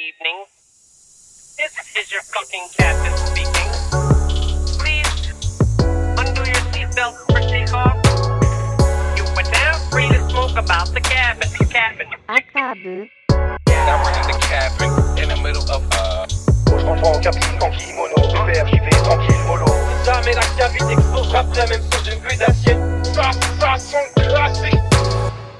evening. This is your fucking captain speaking. Please undo your seatbelt for takeoff. You are now free to smoke about the cabin. Cabin. Akabu. Now we're in the cabin in the middle of uh. Je rentre en cabine en kimono, pépère, j'y vais tranquille, mollo. Jamais la cabine explosera après même sous une bulle d'acier. Ça, ça son classique.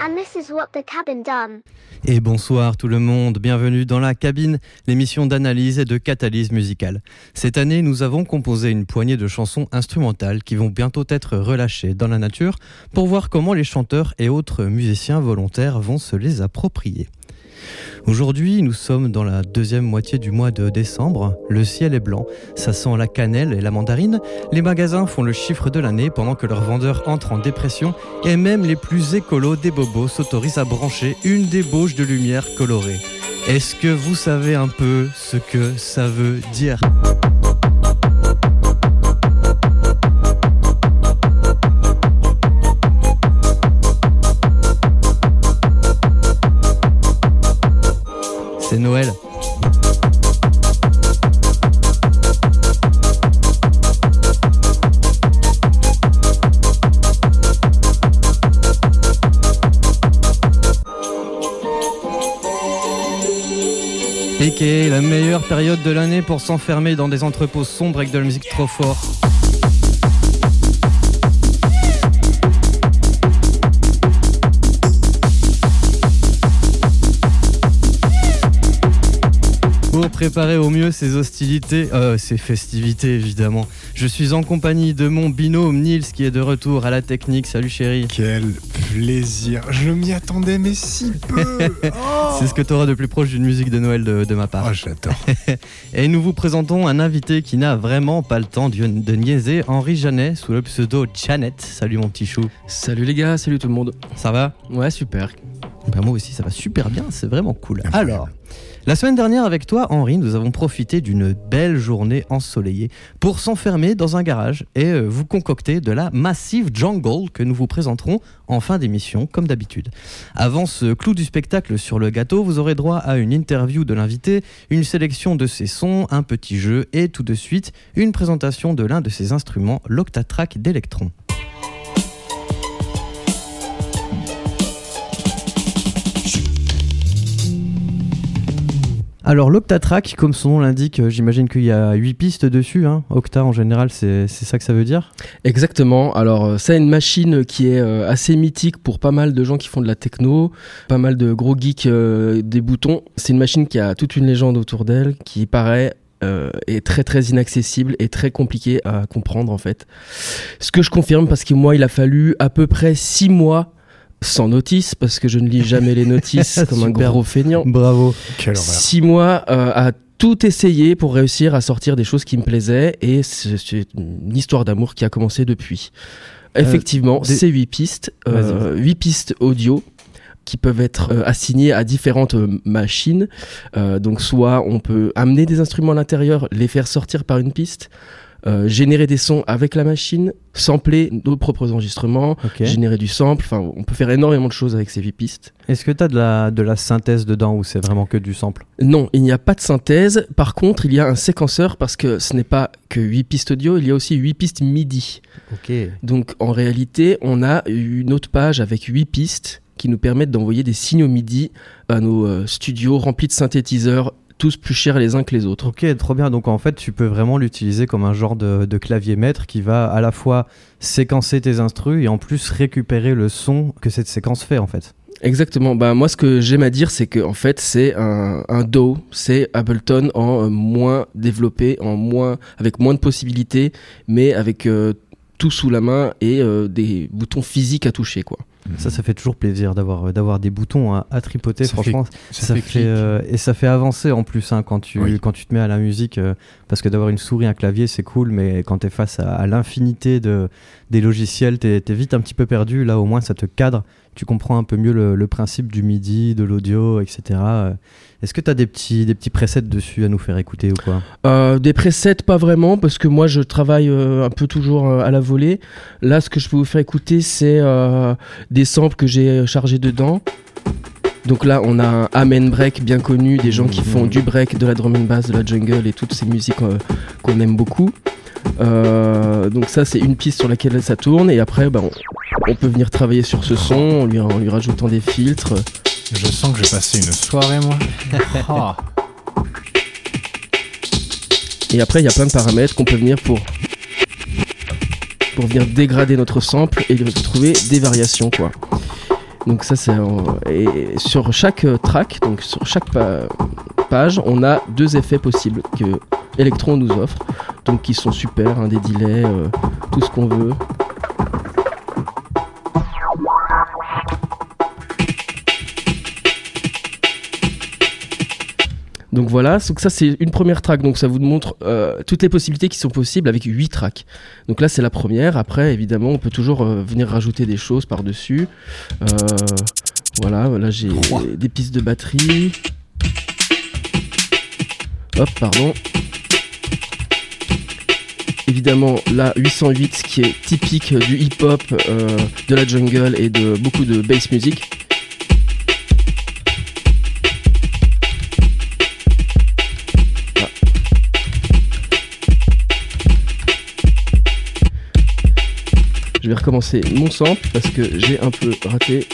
And this is what the cabin done. Et bonsoir tout le monde, bienvenue dans la cabine, l'émission d'analyse et de catalyse musicale. Cette année, nous avons composé une poignée de chansons instrumentales qui vont bientôt être relâchées dans la nature pour voir comment les chanteurs et autres musiciens volontaires vont se les approprier. Aujourd'hui, nous sommes dans la deuxième moitié du mois de décembre. Le ciel est blanc, ça sent la cannelle et la mandarine. Les magasins font le chiffre de l'année pendant que leurs vendeurs entrent en dépression et même les plus écolos des bobos s'autorisent à brancher une débauche de lumière colorée. Est-ce que vous savez un peu ce que ça veut dire? C'est Noël. Piqué, la meilleure période de l'année pour s'enfermer dans des entrepôts sombres avec de la musique trop fort. Pour préparer au mieux ces hostilités, euh, ces festivités évidemment, je suis en compagnie de mon binôme Nils qui est de retour à la technique. Salut chérie. Quel plaisir Je m'y attendais, mais si peu Oh C'est ce que tu auras de plus proche d'une musique de Noël de, de ma part. Oh, j'adore. Et nous vous présentons un invité qui n'a vraiment pas le temps de, de niaiser, Henri Janet, sous le pseudo Janet. Salut mon petit chou. Salut les gars, salut tout le monde. Ça va? Ouais, super. Ben, Moi aussi, ça va super bien, c'est vraiment cool. Incroyable. Alors, la semaine dernière avec toi, Henri, nous avons profité d'une belle journée ensoleillée pour s'enfermer dans un garage et euh, vous concocter de la Massive Jungle que nous vous présenterons en fin d'émission, comme d'habitude. Avant ce clou du spectacle sur le gâteau, vous aurez droit à une interview de l'invité, une sélection de ses sons, un petit jeu et tout de suite une présentation de l'un de ses instruments, l'Octatrack d'Electron. Alors l'Octatrack, comme son nom l'indique, euh, j'imagine qu'il y a 8 pistes dessus. Hein. Octa en général, c'est ça que ça veut dire? Exactement. Alors, euh, c'est une machine qui est euh, assez mythique pour pas mal de gens qui font de la techno, pas mal de gros geeks euh, des boutons. C'est une machine qui a toute une légende autour d'elle, qui paraît euh, est très très inaccessible et très compliqué à comprendre en fait. Ce que je confirme parce que moi, il a fallu à peu près 6 mois sans notice parce que je ne lis jamais les notices comme un gros feignant. Bravo. Quelle horreur six mois euh, à tout essayer pour réussir à sortir des choses qui me plaisaient et c'est une histoire d'amour qui a commencé depuis. Effectivement, des- c'est huit pistes, euh, huit pistes audio qui peuvent être euh, assignées à différentes euh, machines. Euh, donc soit on peut amener des instruments à l'intérieur, les faire sortir par une piste, euh, générer des sons avec la machine, sampler nos propres enregistrements, générer du sample. Enfin, on peut faire énormément de choses avec ces huit pistes. Est-ce que tu as de la, de la synthèse dedans ou c'est vraiment que du sample? Non, il n'y a pas de synthèse. Par contre, il y a un séquenceur parce que ce n'est pas que 8 pistes audio, il y a aussi 8 pistes MIDI. Donc en réalité, on a une autre page avec 8 pistes qui nous permettent d'envoyer des signaux MIDI à nos euh, studios remplis de synthétiseurs, tous plus chers les uns que les autres. Ok, trop bien. Donc en fait, tu peux vraiment l'utiliser comme un genre de, de clavier maître qui va à la fois séquencer tes instrus et en plus récupérer le son que cette séquence fait en fait. Exactement. Bah moi, ce que j'aime à dire, c'est que en fait, c'est un, un DAW, c'est Ableton en euh, moins développé, en moins avec moins de possibilités, mais avec euh, tout sous la main et euh, des boutons physiques à toucher, quoi. Ça, ça fait toujours plaisir d'avoir d'avoir des boutons à, à tripoter. Ça franchement, Ça, ça, fait, fait, euh, et ça fait avancer en plus hein, quand tu Oui. quand tu te mets à la musique euh, parce que d'avoir une souris un clavier c'est cool mais quand tu es face à, à l'infinité de des logiciels tu es, vite un petit peu perdu là au moins ça te cadre tu comprends un peu mieux le, principe du midi de l'audio etc Euh, est-ce que tu as des petits des petits presets dessus à nous faire écouter ou quoi? Euh, des presets, pas vraiment, parce que moi je travaille euh, un peu toujours à la volée. Là, ce que je peux vous faire écouter, c'est des samples que j'ai chargés dedans. Donc là, on a un amen break bien connu, des gens qui font du break, de la drum and bass, de la jungle et toutes ces musiques euh, qu'on aime beaucoup. Euh, donc ça, c'est une piste sur laquelle ça tourne. Et après, bah, on, on peut venir travailler sur ce son en lui, en lui rajoutant des filtres. Je sens que je vais passer une soirée, moi. Ah. Et après, il y a plein de paramètres qu'on peut venir pour pour venir dégrader notre sample et trouver des variations quoi. Donc ça c'est en- et sur chaque euh, track, donc sur chaque pa- page, on a deux effets possibles que Electron nous offre, donc qui sont super, hein, des delays, euh, tout ce qu'on veut. Donc voilà, donc ça c'est une première track, donc ça vous montre euh, toutes les possibilités qui sont possibles avec 8 tracks. Donc là c'est la première, après évidemment on peut toujours euh, venir rajouter des choses par-dessus. Euh, voilà, là j'ai des pistes de batterie. Hop, pardon. Évidemment la 808 qui est typique du hip-hop, de la jungle et de beaucoup de bass music. Je vais recommencer mon sample parce que j'ai un peu raté.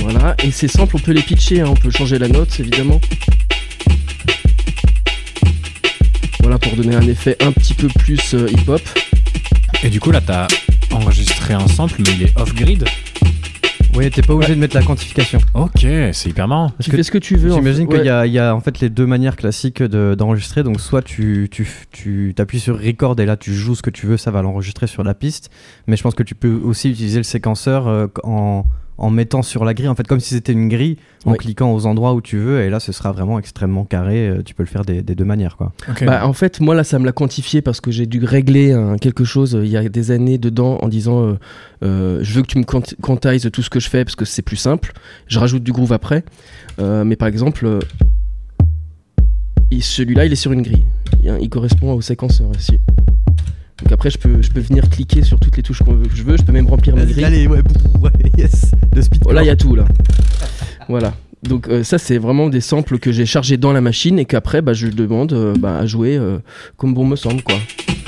Voilà, et ces samples on peut les pitcher, hein, on peut changer la note évidemment. Voilà pour donner un effet un petit peu plus euh, hip-hop. Et du coup, là, t'as enregistré un sample, mais il est off-grid. Oui, t'es pas obligé de mettre la quantification. Ok, c'est hyper marrant. Parce Tu que fais ce que tu veux. en J'imagine fait. qu'il y, Ouais. a- il y a en fait les deux manières classiques de- d'enregistrer. Donc soit tu tu tu t'appuies sur record et là tu joues ce que tu veux, ça va l'enregistrer sur la piste. Mais je pense que tu peux aussi utiliser le séquenceur euh, en en mettant sur la grille, en fait comme si c'était une grille, en Oui. cliquant aux endroits où tu veux. Et là, ce sera vraiment extrêmement carré. euh, Tu peux le faire des, des deux manières, quoi. Bah, en fait, moi là, ça me l'a quantifié parce que j'ai dû régler un- quelque chose euh, il y a des années dedans en disant euh, euh, je veux que tu me quanti- quantises tout ce que je fais parce que c'est plus simple. Je rajoute du groove après. Euh, mais par exemple, euh, il- celui-là, il est sur une grille. Il, il correspond au séquenceur ici. Donc après, je peux, je peux venir cliquer sur toutes les touches que je veux. Je peux même remplir ma grille. allez, ouais, ouais, yes, le speed. Oh, là, il y a tout là. voilà. Donc euh, ça, c'est vraiment des samples que j'ai chargés dans la machine et qu'après, bah, je demande euh, bah, à jouer euh, comme bon me semble, quoi.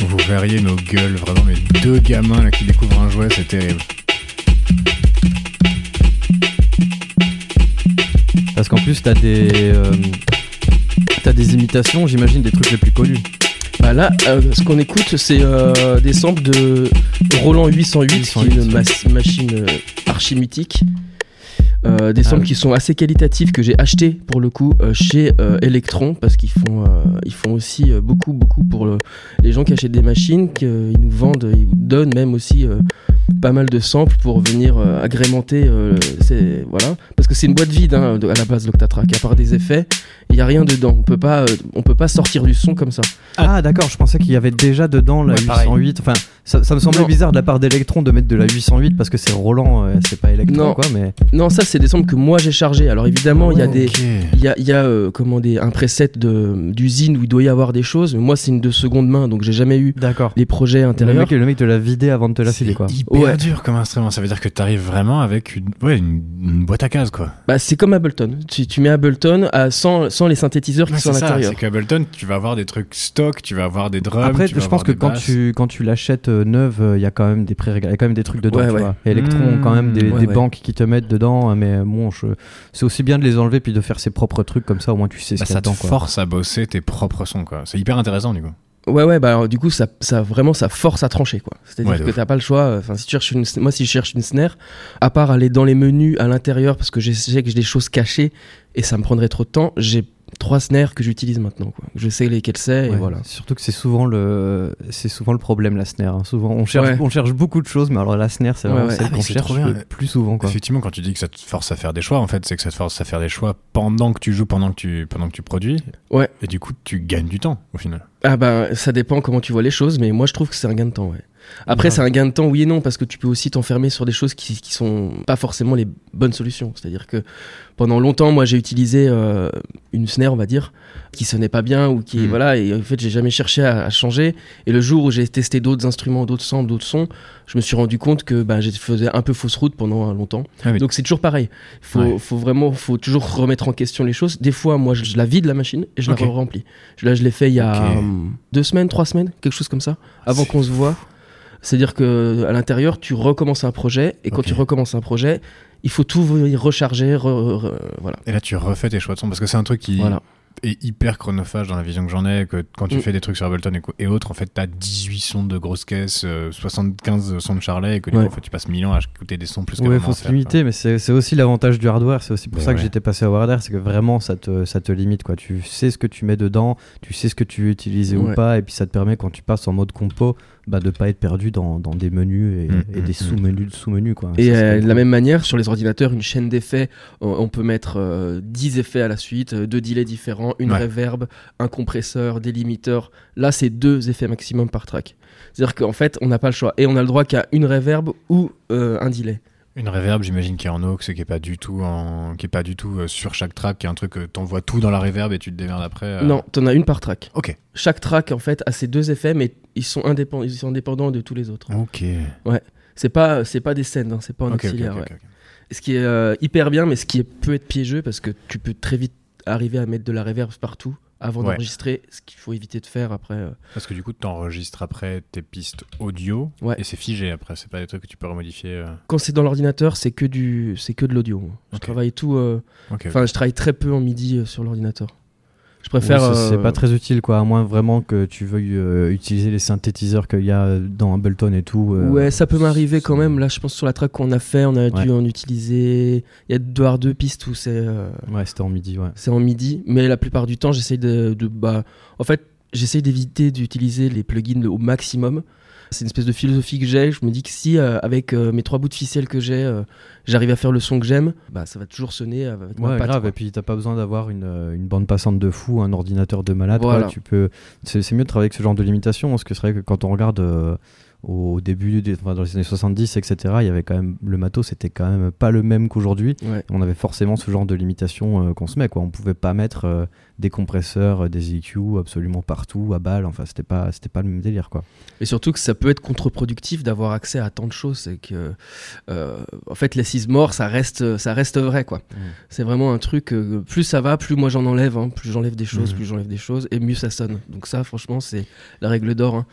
Vous verriez nos gueules, vraiment, les deux gamins là, qui découvrent un jouet, c'est terrible. Parce qu'en plus, t'as des euh, t'as des imitations, j'imagine, des trucs les plus connus. Bah là, euh, ce qu'on écoute, c'est euh, des samples de Roland 808, 808, qui est une machine euh, archi mythique. Euh, des Ah samples oui. qui sont assez qualitatifs que j'ai acheté pour le coup euh, chez euh, Electron parce qu'ils font euh, ils font aussi euh, beaucoup beaucoup pour le- les gens qui achètent des machines qu'ils nous vendent ils vous donnent même aussi euh, pas mal de samples pour venir euh, agrémenter euh, ces- voilà parce que c'est une boîte vide hein, de- à la base l'Octatrack à part des effets il y a rien dedans on peut pas euh, on peut pas sortir du son comme ça Ah, d'accord, je pensais qu'il y avait déjà dedans la Ouais, pareil. 808. Enfin, ça, ça me semblait Non. bizarre de la part d'Electron de mettre de la 808 parce que c'est Roland, euh, c'est pas Electron, Non. quoi. Mais Non, ça c'est des samples que moi j'ai chargés. Alors évidemment, il y a des, il y a, il y a euh, comment des, un preset de d'usine où il doit y avoir des choses. Mais moi, c'est une de seconde main, donc j'ai jamais eu d'accord. les projets Le intérieurs. mec, le mec te l'a vidé avant de te la filer, quoi. hyper Ouais. dur comme instrument. Ça veut dire que t'arrives vraiment avec une, ouais, une, une boîte à cases, quoi. Bah, c'est comme Ableton. Tu, tu mets Ableton à, sans, sans les synthétiseurs qui Ouais, sont à l'intérieur. c'est qu'Ableton, tu vas avoir des trucs stock, tu vas avoir des drums. Après, tu vas je pense avoir que quand basses. tu, quand tu l'achètes euh, neuve, euh, il y a quand même des pré il y a quand même des trucs dedans, Ouais, tu ouais. vois. Et Electron Mmh, ont quand même des, ouais, des ouais. banques qui te mettent dedans, mais bon, je... c'est aussi bien de les enlever puis de faire ses propres trucs comme ça, au moins tu sais ce Bah, qu'il y a ça te quoi. force à bosser tes propres sons, quoi. C'est hyper intéressant, du coup. Ouais, ouais, bah alors, du coup, ça, ça vraiment, ça force à trancher, quoi. C'est-à-dire Ouais, que t'as pas le choix. Enfin, si tu cherches une, moi, si je cherche une snare, à part aller dans les menus à l'intérieur, parce que je sais que j'ai des choses cachées et ça me prendrait trop de temps, j'ai trois snares que j'utilise maintenant, quoi. Je sais lesquelles c'est et voilà. Surtout que c'est souvent le c'est souvent le problème la snare. hein. Souvent on cherche Ouais. on cherche beaucoup de choses, mais alors la snare c'est Ouais, vraiment ouais. celle Ah, qu'on c'est cherche le plus souvent quoi. Effectivement, quand tu dis que ça te force à faire des choix, en fait, c'est que ça te force à faire des choix pendant que tu joues, pendant que tu, pendant que tu produis. Ouais. Et du coup, tu gagnes du temps, au final. Ah bah ça dépend comment tu vois les choses, mais moi je trouve que c'est un gain de temps, ouais. Après, c'est un gain de temps, oui et non, parce que tu peux aussi t'enfermer sur des choses qui, qui sont pas forcément les bonnes solutions. C'est-à-dire que pendant longtemps, moi, j'ai utilisé euh, une snare, on va dire, qui sonnait pas bien ou qui, Mm. voilà, et en fait, j'ai jamais cherché à, à changer. Et le jour où j'ai testé d'autres instruments, d'autres samples, d'autres sons, je me suis rendu compte que ben, j'ai faisais un peu fausse route pendant longtemps. Ah oui. Donc c'est toujours pareil. Il faut, Ouais. faut vraiment, faut toujours remettre en question les choses. Des fois, moi, je, je la vide la machine et je Ok. la remplis. Là, je l'ai fait il y a hum, deux semaines, trois semaines, quelque chose comme ça, avant qu'on se voit. C'est-à-dire que à l'intérieur, tu recommences un projet et quand tu recommences un projet, il faut tout recharger, re- re- voilà. Et là, tu refais tes choix de son parce que c'est un truc qui Voilà. est hyper chronophage dans la vision que j'en ai. Que quand tu Mm. fais des trucs sur Ableton et, autres, en fait, t'as 18 sons de grosses caisses, euh, 75 sons de Charlet et que du Ouais. coup, en fait, tu passes 1000 ans à écouter des sons plus que Ouais, faut se limiter, mais c'est aussi l'avantage du hardware. C'est aussi pour Ben ça que j'étais passé au hardware, c'est que vraiment ça te, ça te limite. Quoi. Tu sais ce que tu mets dedans, tu sais ce que tu veux utiliser ou pas, et puis ça te permet quand tu passes en mode compo bah, de pas être perdu dans, dans des menus et, Mm, et mm, des mm. sous-menus de sous-menus. Quoi. Et Ça, euh, de la même manière, sur les ordinateurs, une chaîne d'effets, on, on peut mettre euh, 10 effets à la suite, euh, deux delays différents, une Ouais. reverb, un compresseur, des limiteurs. Là, c'est deux effets maximum par track. C'est-à-dire qu'en fait, on n'a pas le choix. Et on a le droit qu'à une reverb ou euh, un delay. Une reverb, j'imagine, qui est en aux, qui est pas du tout, en... qui est pas du tout euh, sur chaque track, qui est un truc que t'envoies tout dans la reverb et tu te démerdes après. euh. Non, t'en as une par track. Ok. Chaque track, en fait, a ses deux effets, mais ils sont, indépendants, ils sont indépendants de tous les autres. Ok. C'est pas, c'est pas des scènes, hein, c'est pas en Ok, ok, auxiliaire. ouais. Ce qui est euh, hyper bien, mais ce qui est- peut être piégeux parce que tu peux très vite arriver à mettre de la reverb partout avant Ouais. d'enregistrer, ce qu'il faut éviter de faire après. euh. Parce que du coup, t'enregistres après tes pistes audio Ouais. et c'est figé après. C'est pas des trucs que tu peux remodifier. euh. Quand c'est dans l'ordinateur, c'est que du, c'est que de l'audio. Je travaille tout. euh. Enfin, je travaille très peu en midi sur l'ordinateur. Je préfère. c'est euh, pas très utile, quoi, à moins vraiment que tu veuilles euh, utiliser les synthétiseurs qu'il y a dans Ableton et tout. euh, Ouais, ça peut m'arriver quand même. Là, je pense sur la track qu'on a fait, on a dû en utiliser. Il y a deux, deux pistes où c'est. Ouais, c'était en midi, ouais. c'est en midi, mais la plupart du temps, j'essaye de, de- bah, en fait, j'essaye d'éviter d'utiliser les plugins au maximum. C'est une espèce de philosophie que j'ai. Je me dis que si euh, avec euh, mes trois bouts de ficelle que j'ai, euh, j'arrive à faire le son que j'aime, bah ça va toujours sonner avec ma Ouais, patte, grave. quoi. Et puis, t'as pas besoin d'avoir une, une bande passante de fou, un ordinateur de malade. quoi. Tu peux. C'est c'est mieux de travailler avec ce genre de limitation, parce que c'est vrai que quand on regarde au début, des, enfin, dans les années 70, etc., il y avait quand même le matos, c'était quand même pas le même qu'aujourd'hui. Ouais. On avait forcément ce genre de limitation euh, qu'on se met. Quoi. On pouvait pas mettre euh, des compresseurs, euh, des EQ absolument partout à balle. Enfin, c'était pas, c'était pas le même délire, quoi. Et surtout que ça peut être contre-productif d'avoir accès à tant de choses. C'est que, euh, en fait, les six morts, ça reste, ça reste vrai, quoi. C'est vraiment un truc. euh, plus ça va, plus moi j'en enlève. hein. plus j'enlève des choses, Mhm. plus j'enlève des choses, et mieux ça sonne. Donc ça, franchement, c'est la règle d'or. hein.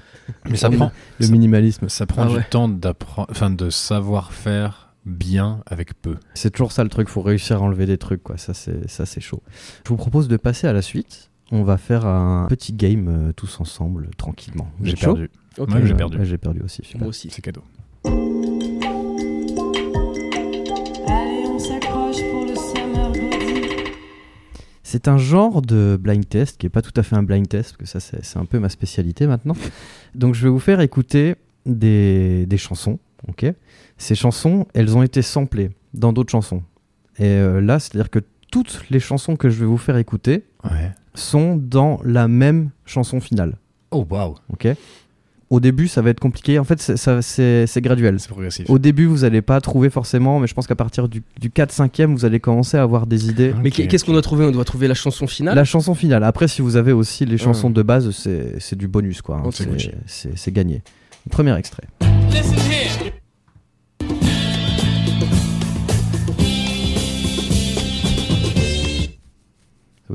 Mais ça prend, Le minimalisme. ça prend Ah du ouais. temps d'apprendre, enfin de savoir faire bien avec peu. C'est toujours ça le truc, faut réussir à enlever des trucs, quoi. Ça, c'est, ça, c'est chaud. Je vous propose de passer à la suite. On va faire un petit game euh, tous ensemble, tranquillement. J'ai perdu. Ok. Ouais, j'ai perdu. ouais, j'ai perdu aussi. super. Moi aussi. C'est cadeau. Allez, on s'accroche pour le summer body. C'est un genre de blind test qui est pas tout à fait un blind test, parce que ça, c'est, c'est un peu ma spécialité maintenant. Donc, je vais vous faire écouter des, des chansons, ok? Ces chansons, elles ont été samplées dans d'autres chansons. Et euh, là, c'est-à-dire que toutes les chansons que je vais vous faire écouter Ouais. sont dans la même chanson finale. Oh waouh. ok Au début, ça va être compliqué. En fait, c'est, ça- c'est, c'est graduel. C'est progressif. Au début, vous n'allez pas trouver forcément, mais je pense qu'à partir du, du 4-5e, vous allez commencer à avoir des idées. Mais qu'est-ce qu'on doit trouver? On doit trouver la chanson finale? La chanson finale. Après, si vous avez aussi les chansons de base, c'est, c'est du bonus, quoi. hein. C'est gagné. Premier extrait. Listen here.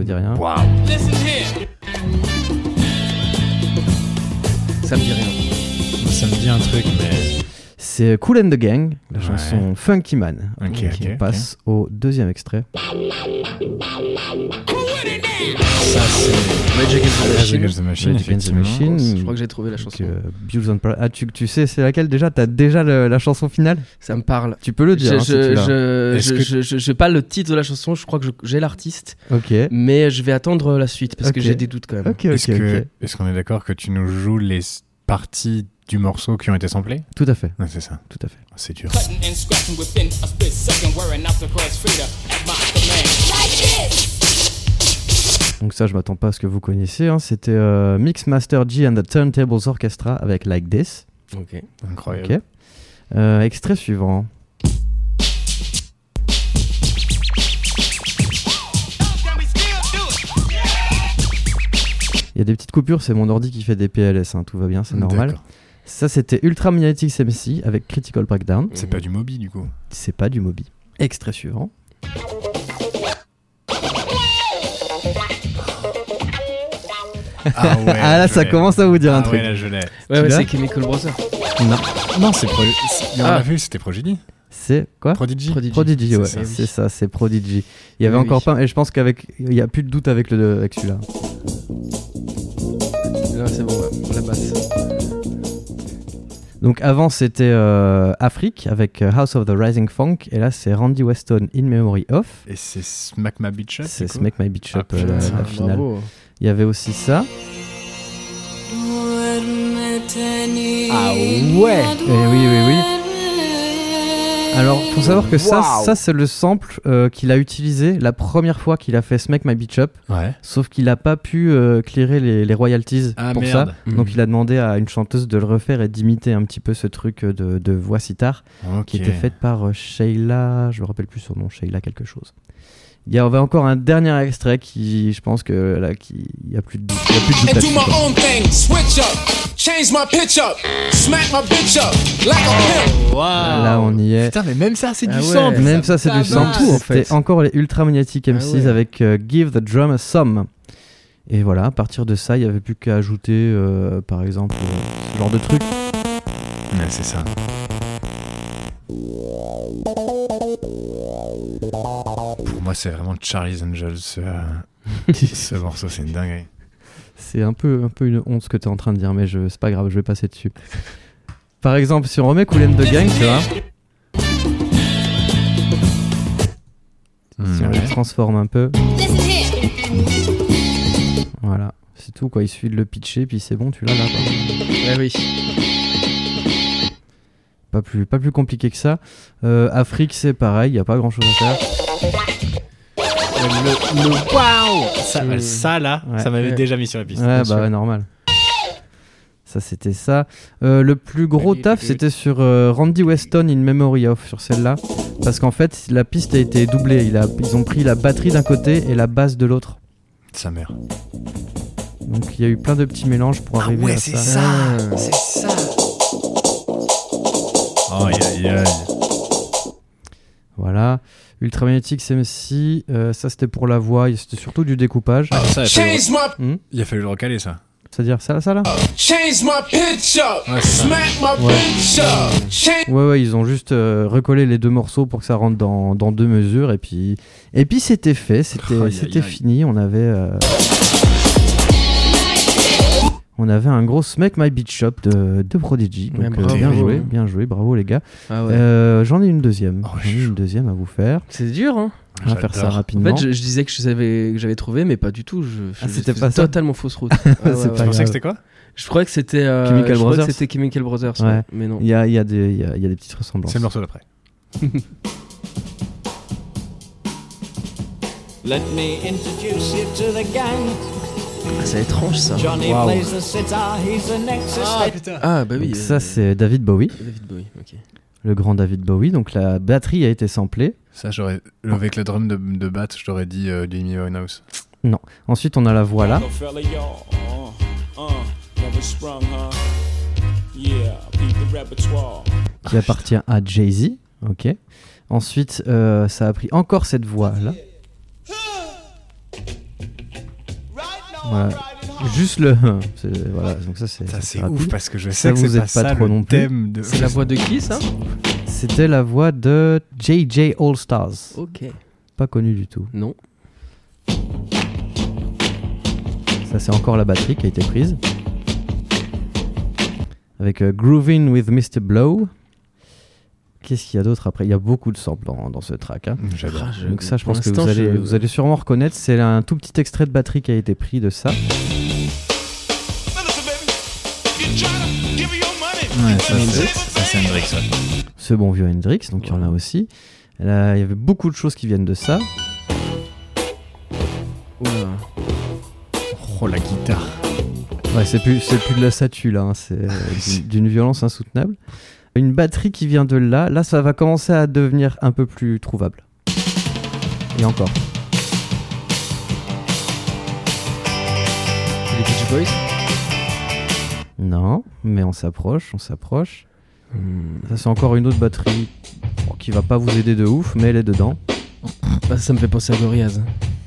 Vous dit rien Waouh. Listen here. Ça me dit rien. Ça me dit un truc, mais C'est Cool and the Gang, la Ouais. chanson Funky Man. Ok, Donc, ok, on passe au deuxième extrait. ça c'est Rage Against the Machine. Rage Against the. Machine. Je crois que j'ai trouvé la chanson. Donc, euh, Bills on Par- Ah, tu, tu sais, c'est laquelle déjà? T'as déjà le- la chanson finale? Ça me parle. Tu peux le dire. Je, hein, si que- je- je- j'ai pas le titre de la chanson, je crois que j'ai l'artiste, Ok. mais je vais attendre la suite parce que j'ai des doutes quand même. Ok, ok, Est-ce que- ok. est-ce qu'on est d'accord que tu nous joues les parties du morceau qui ont été samplées Tout à fait, Ouais, C'est ça. tout à fait. C'est dur. Donc ça, je m'attends pas à ce que vous connaissiez. hein. C'était euh, Mix Master G and the Turntables Orchestra avec Like This. Ok. Incroyable. Ok. Euh, extrait suivant. Il y a des petites coupures, c'est mon ordi qui fait des PLS, hein, tout va bien, c'est normal. Ça, c'était Ultra Magnetic MC avec Critical Breakdown. C'est pas du Moby du coup. C'est pas du Moby. Extrait suivant. Ah, ouais, ah là, ça commence à vous dire un Ah truc. ouais, là je l'ai. Ouais, c'est Chemical Brothers. Non, Non, c'est Pro... c'est- mais on Ah. l'a vu, c'était Prodigy. c'est quoi Prodigy. Prodigy. Prodigy, ouais, C'est ça. c'est ça, c'est Prodigy. Il y avait Oui, encore oui. pas, et je pense qu'avec, il y a plus de doute avec le, avec celui-là. Là, c'est bon, ouais, la basse. Donc avant c'était euh, Afrique avec euh, House of the Rising Funk et là c'est Randy Weston In Memory of. Et c'est Smack My Bitch Up. C'est Smack My Beach Ah, Up euh, la, putain, la finale. Bravo. Il y avait aussi ça. Ah ouais Eh oui oui oui. Alors faut savoir que ça ça c'est le sample euh, qu'il a utilisé la première fois qu'il a fait Smack My Beach Up. Ouais. Sauf qu'il a pas pu euh, clearer les, les royalties Ah, pour merde. ça. Donc il a demandé à une chanteuse de le refaire et d'imiter un petit peu ce truc de, de voix sitar. Ok. qui était faite par euh, Sheila, je me rappelle plus son nom, Sheila quelque chose. Il y avait encore un dernier extrait qui, je pense que là, qui, il y a plus de, il y a plus de change my pitch up, smack my bitch up like a pimp. Là, on y est. Putain, mais même ça, c'est Ah du ouais. sample. Même ça, c'est du sample. tout, en fait. C'était encore les Ultra Magnetic Ah MCs ouais. avec euh, Give the Drum a Some. Et voilà, à partir de ça, il n'y avait plus qu'à ajouter, euh, par exemple, euh, ce genre de truc. Ouais, c'est ça. Pour moi, c'est vraiment Charlie's Angels. Ce, euh, ce morceau, c'est une dinguerie. C'est un peu, un peu une honte ce que tu es en train de dire, mais je, c'est pas grave, je vais passer dessus. Par exemple, si on remet Cool and the Gang, tu vois, si on Hmm, les ouais. transforme un peu. Voilà, c'est tout quoi, il suffit de le pitcher, puis c'est bon, tu l'as là. quoi. Ouais, oui. Pas plus, pas plus compliqué que ça. Euh, Afrique, c'est pareil, il n'y a pas grand chose à faire. Le, le waouh ça, ça, là, Ouais. ça m'avait Ouais. déjà mis sur la piste. Ouais, bah sûr. ouais, normal. Ça, c'était ça. Euh, le plus gros taf, c'était sur euh, Randy Weston in Memory of, sur celle-là. Parce qu'en fait, la piste a été doublée. Il a, ils ont pris la batterie d'un côté et la basse de l'autre. Sa mère. Donc il y a eu plein de petits mélanges pour arriver à ça. Ah. C'est ça. Oh, aïe, aïe, aïe. Voilà. Ultramagnetic CMC, euh, ça c'était pour la voix, c'était surtout du découpage. Ah, ça, il a fallu, Change my, il a fallu le recaler, ça. C'est-à-dire ça, ça là change my pitch up, Ouais, ça. smack my Ouais. Ouais, ouais, ils ont juste euh, recollé les deux morceaux pour que ça rentre dans, dans deux mesures. Et puis, et puis c'était fait, c'était fini. On avait. euh, On avait un gros Smack My Beat Shop de, de Prodigy. Donc euh, bravo. bien joué, bien joué, bravo les gars. Ah ouais. Euh, J'en ai une deuxième. Oh, J'en ai une deuxième à vous faire. C'est dur, hein. On va faire ça J'adore. En rapidement. fait, je, je disais que je savais que j'avais trouvé, mais pas du tout. Je, Ah, c'était faisais pas ça Totalement fausse route. Ouais, ouais, Tu pensais que c'était quoi Je crois que c'était euh, Chemical je crois que Brothers. c'était Chemical Brothers, Ouais. ouais, mais non. Il y a, il y, a des- a, y a des petites ressemblances. C'est le morceau d'après. Let me introduce you to the gang. Ah, c'est étrange ça. Wow. an exorcist. putain. Ah bah oui. Donc euh, ça c'est David Bowie, David Bowie. Ok. le grand David Bowie. Donc la batterie a été samplée. Ça, j'aurais. Avec le drum de, de batte, je t'aurais dit euh, Jamie Winehouse. Ensuite on a la voix là. Little fella, y'all. Never sprung, huh? Yeah, beat the repertoire. qui appartient à Jay-Z. Ok. Ensuite, euh, ça a pris encore cette voix là. Voilà. Juste le. Voilà. Donc ça c'est. Ça, ouf parce que je Ça, sais que vous c'est êtes pas, pas ça trop le non plus. thème de. C'est la voix de qui ça C'était la voix de JJ All Stars. Ok. Pas connu du tout. Non. Ça c'est encore la batterie qui a été prise. Avec euh, Groovin' with Mr. Blow. Qu'est-ce qu'il y a d'autre après? Il y a beaucoup de samples dans, dans ce track. hein. J'adore. Ah, je- Donc ça, je pour pense que vous allez, je- vous allez sûrement reconnaître. C'est un tout petit extrait de batterie qui a été pris de ça. Ouais, ça, c'est Hendrix, ouais. Ce bon vieux Hendrix, donc il y en a aussi. Là, il y avait beaucoup de choses qui viennent de ça. Oula. Oh, la guitare. Ouais, c'est plus, c'est plus de la statue là, hein, c'est d'une violence insoutenable. Une batterie qui vient de là, là ça va commencer à devenir un peu plus trouvable. Et encore. Les Beach Boys? Non, mais on s'approche, on s'approche. Hmm. Ça c'est encore une autre batterie bon, qui va pas vous aider de ouf, mais elle est dedans. Bah, ça me fait penser à Gorillaz.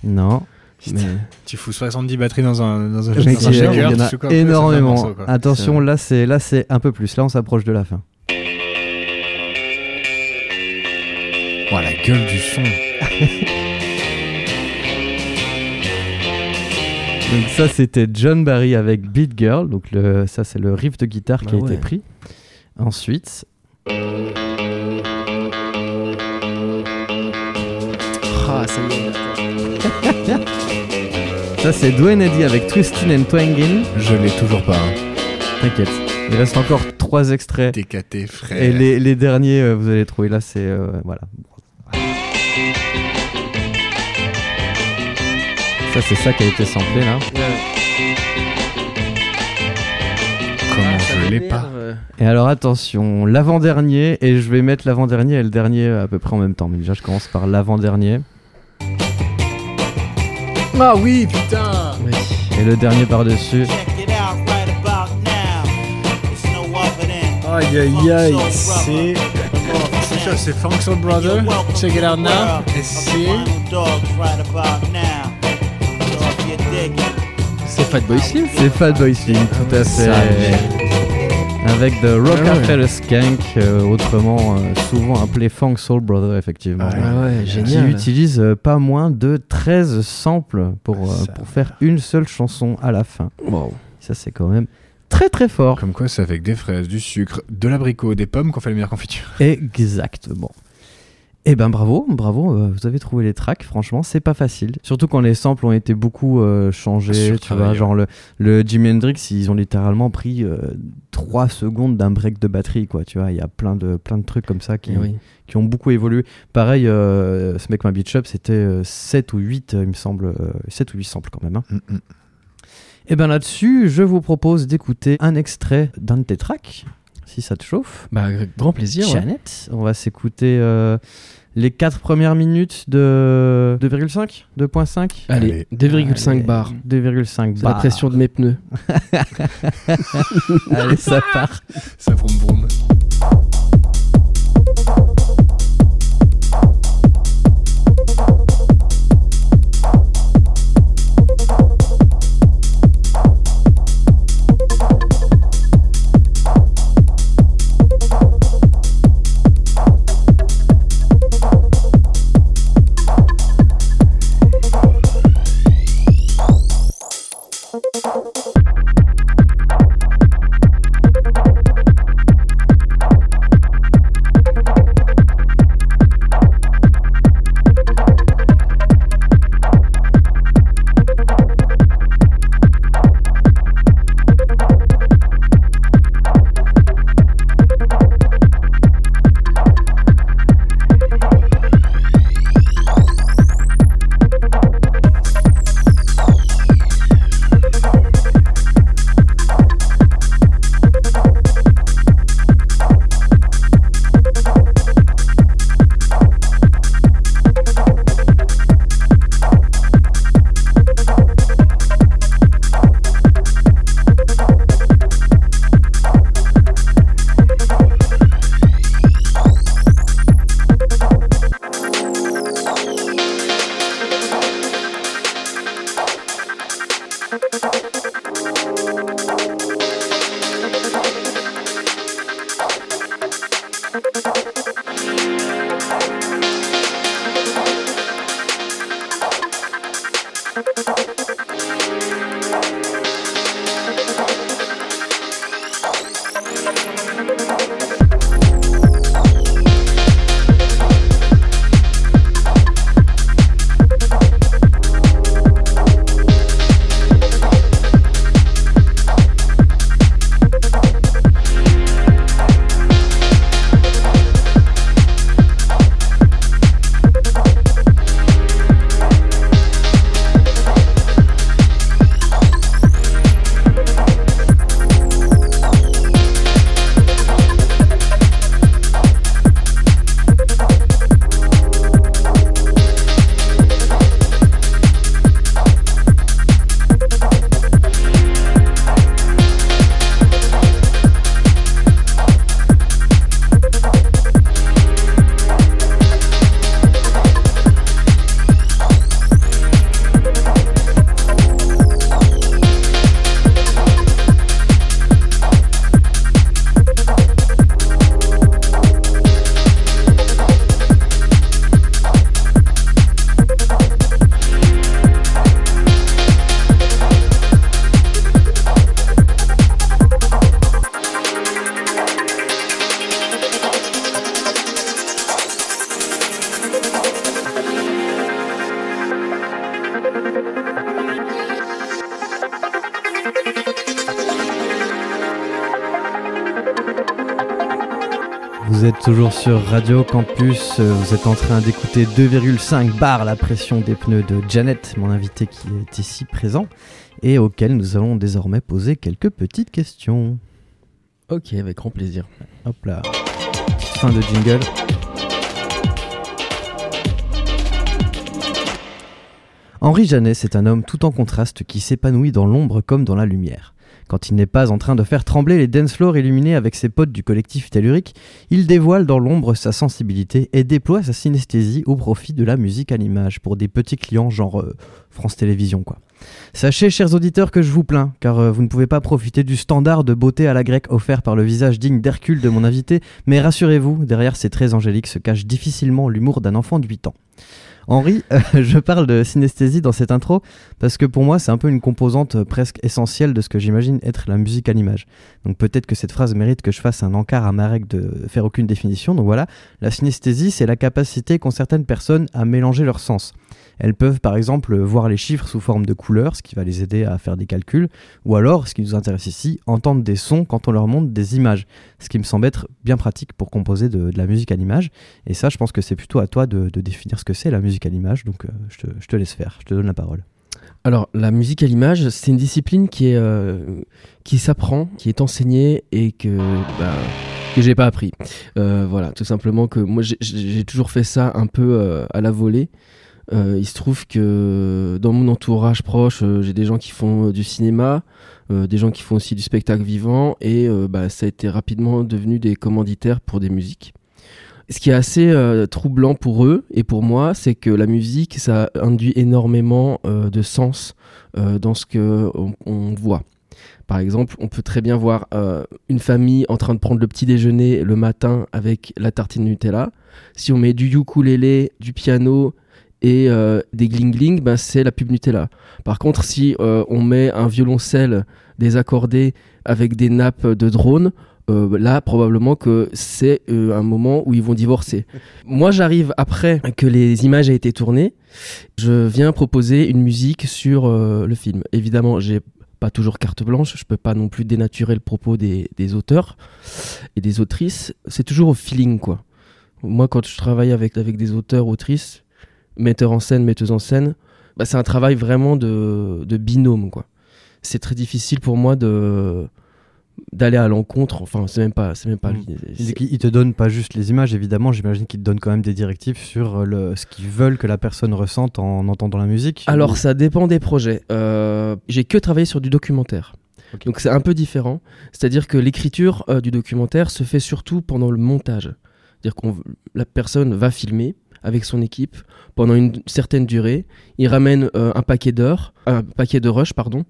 Non. Mais... Tu fous 70 batteries dans un, dans un, dans un il y en a- shaker, il y en énormément. morceau. Attention, là c'est là c'est un peu plus. Là on s'approche de la fin. Oh, la gueule du son. Donc ça c'était John Barry avec Beat Girl. Donc le, ça c'est le riff de guitare qui Bah a été pris. Ensuite, Ah, ça c'est Dwayne Eddy avec Twistin' and Twangin. Je l'ai toujours pas. hein. T'inquiète. Il reste encore trois extraits. TKT, frère. Et les, les derniers, euh, vous allez trouver là, c'est. euh, voilà. Ça, c'est ça qui a été samplé là. Comment je l'ai pas Et alors, attention, l'avant-dernier, et je vais mettre l'avant-dernier et le dernier à peu près en même temps. Mais déjà, je commence par l'avant-dernier Ah oui, putain et le dernier par-dessus. Aïe aïe aïe, c'est. C'est Funk Soul Brother Check it out now. Et c'est. C'est Fatboy Slim C'est Fatboy Slim, tout à fait. Avec The Rockefeller Skank, euh, autrement euh, souvent appelé Funk Soul Brother, effectivement. Ah ouais, qui génial. utilise euh, pas moins de 13 samples pour, euh, pour faire une seule chanson à la fin. Wow. Ça, c'est quand même très très fort. Comme quoi, c'est avec des fraises, du sucre, de l'abricot, des pommes qu'on fait la meilleure confiture. Exactement. Eh ben bravo, bravo, euh, vous avez trouvé les tracks, franchement, c'est pas facile. Surtout quand les samples ont été beaucoup euh, changés, tu vois, genre le, le Jimi Hendrix, ils ont littéralement pris 3 secondes d'un break de batterie, quoi, tu vois, il y a plein de, plein de trucs comme ça qui, Eh oui. qui ont beaucoup évolué. Pareil, euh, ce mec ma beach up, c'était euh, 7 ou 8, euh, il me semble, euh, 7 ou 8 samples quand même. hein. Mm, mm. Et bien là-dessus, je vous propose d'écouter un extrait d'un de tes tracks, si ça te chauffe. Bah, grand plaisir. ouais. Jeannette, on va s'écouter euh, les 4 premières minutes de 2,5 2,5 Allez, 2,5 bars. 2,5 C'est la pression de mes pneus. Allez, ça part. Ça vroom vroom. Vous êtes toujours sur Radio Campus, euh, vous êtes en train d'écouter 2,5 bar la pression des pneus de Janet, mon invité qui est ici présent, et auquel nous allons désormais poser quelques petites questions. Ok, avec grand plaisir. Hop là. Fin de jingle. Henri Janet, c'est un homme tout en contraste qui s'épanouit dans l'ombre comme dans la lumière. Quand il n'est pas en train de faire trembler les dance floors illuminés avec ses potes du collectif tellurique, il dévoile dans l'ombre sa sensibilité et déploie sa synesthésie au profit de la musique à l'image pour des petits clients genre euh, France Télévisions quoi. Sachez, chers auditeurs, que je vous plains, car euh, vous ne pouvez pas profiter du standard de beauté à la grecque offert par le visage digne d'Hercule de mon invité, mais rassurez-vous, derrière ces traits angéliques se cache difficilement l'humour d'un enfant de 8 ans. Henri, euh, je parle de synesthésie dans cette intro parce que pour moi c'est un peu une composante euh, presque essentielle de ce que j'imagine être la musique à l'image. Donc peut-être que cette phrase mérite que je fasse un encart à ma règle de faire aucune définition. Donc voilà, la synesthésie c'est la capacité qu'ont certaines personnes à mélanger leurs sens. Elles peuvent par exemple voir les chiffres sous forme de couleurs, ce qui va les aider à faire des calculs, ou alors, ce qui nous intéresse ici, entendre des sons quand on leur montre des images, ce qui me semble être bien pratique pour composer de, la musique à l'image. Et ça, je pense que c'est plutôt à toi de, définir ce que c'est la musique à l'image, donc euh, je, te, laisse faire, je te donne la parole. Alors, la musique à l'image, c'est une discipline qui est euh, qui s'apprend, qui est enseignée et que bah, que j'ai pas appris. Euh, voilà, tout simplement que moi j'ai- toujours fait ça un peu à la volée. Euh, il se trouve que dans mon entourage proche, euh, j'ai des gens qui font euh, du cinéma, des gens qui font aussi du spectacle vivant, et bah, ça a été rapidement devenu des commanditaires pour des musiques. Ce qui est assez troublant pour eux et pour moi, c'est que la musique, ça induit énormément de sens dans ce que on, voit. Par exemple, on peut très bien voir une famille en train de prendre le petit déjeuner le matin avec la tartine Nutella. Si on met du ukulélé, du piano et euh, des gling-gling, ben c'est la pub Nutella. Par contre, si euh, on met un violoncelle désaccordé avec des nappes de drone, euh, là probablement que c'est euh, un moment où ils vont divorcer. Moi j'arrive après que les images aient été tournées, je viens proposer une musique sur euh, le film. Évidemment, j'ai pas toujours carte blanche, je peux pas non plus dénaturer le propos des, des auteurs et des autrices. C'est toujours au feeling quoi. Moi quand je travaille avec, avec des auteurs, autrices, metteurs en scène, metteuses en scène, bah, c'est un travail vraiment de, de binôme quoi. C'est très difficile pour moi de d'aller à l'encontre enfin c'est même pas c'est même pas Mm. Il, te donne pas juste les images, évidemment, j'imagine qu'il te donne quand même des directives sur euh, le, ce qu'ils veulent que la personne ressente en entendant la musique. Alors Ou- ça dépend des projets. Euh, j'ai que travaillé sur du documentaire. Donc c'est un peu différent. C'est-à-dire que l'écriture euh, du documentaire se fait surtout pendant le montage. C'est-à-dire que la personne va filmer avec son équipe pendant une certaine durée. Il ramène euh, un paquet d'heures, un paquet de rush, pardon.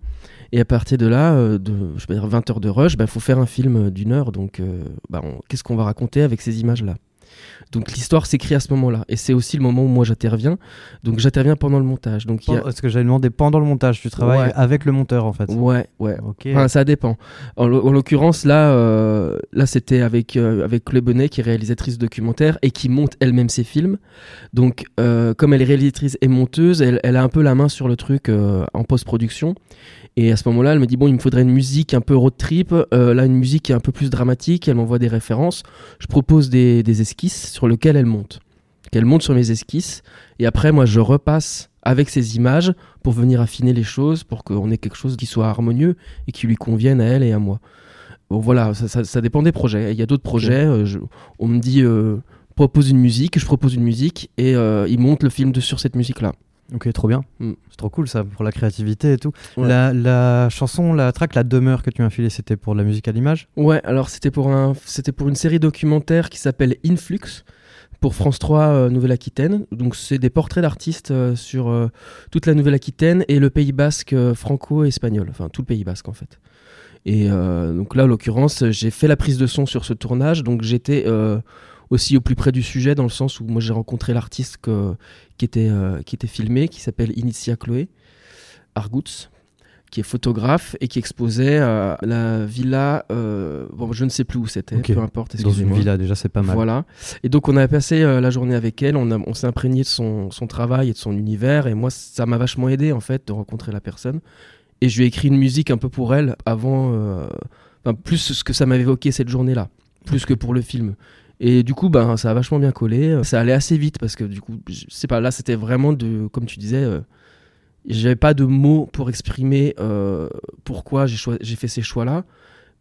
Et à partir de là, euh, de je vais dire 20 heures de rush, il faut faire un film d'une heure. Donc euh, bah, qu'est-ce qu'on va raconter avec ces images-là? Donc l'histoire s'écrit à ce moment-là et c'est aussi le moment où moi j'interviens. Donc j'interviens pendant le montage. Donc a... Parce que j'avais demandé pendant le montage, tu travailles Ouais. avec le monteur en fait. Ouais, ouais. Ok. Enfin, ça dépend. En, l'o- en l'occurrence, là, euh, là, c'était avec euh, avec Chloé Bonnet, qui est réalisatrice documentaire et qui monte elle-même ses films. Donc, euh, comme elle est réalisatrice et monteuse, elle, elle a un peu la main sur le truc euh, en post-production. Et à ce moment-là, elle me dit bon, il me faudrait une musique un peu road trip. Euh, là, une musique qui est un peu plus dramatique. Elle m'envoie des références. Je propose des, des esquisses sur lesquelles elle monte. Qu'elle monte sur mes esquisses. Et après, moi, je repasse avec ces images pour venir affiner les choses, pour qu'on ait quelque chose qui soit harmonieux et qui lui convienne à elle et à moi. Bon, voilà, ça, ça- ça dépend des projets. Il y a d'autres projets, euh, je- on me dit euh, propose une musique, je propose une musique et il monte le film de, sur cette musique-là. Ok, trop bien. Mm. C'est trop cool ça, pour la créativité et tout. Ouais. La, la chanson, la track, la demeure que tu m'as filée, c'était pour la musique à l'image? Ouais, alors c'était pour, un, c'était pour une série documentaire qui s'appelle Influx pour France 3 euh, Nouvelle-Aquitaine. Donc c'est des portraits d'artistes euh, sur euh, toute la Nouvelle-Aquitaine et le Pays Basque franco-espagnol, enfin tout le Pays Basque en fait. Et donc là, en l'occurrence, j'ai fait la prise de son sur ce tournage, donc j'étais aussi au plus près du sujet dans le sens où moi j'ai rencontré l'artiste qui, était, euh, qui était filmé, qui s'appelle Initia Chloé Argutz, qui est photographe et qui exposait à la villa, euh, bon je ne sais plus où c'était, peu importe, Dans une villa, déjà, c'est pas mal. Voilà. Et donc on a passé euh, la journée avec elle, on, s'est imprégné de son, son travail et de son univers, et moi ça m'a vachement aidé en fait de rencontrer la personne. Et je lui ai écrit une musique un peu pour elle avant, euh, enfin, plus ce que ça m'avait évoqué cette journée-là, plus que pour le film. Et du coup, ben, ça a vachement bien collé. Ça allait assez vite parce que du coup, je sais pas, là, c'était vraiment de, comme tu disais, euh, j'avais pas de mots pour exprimer euh, pourquoi j'ai fait ces choix-là.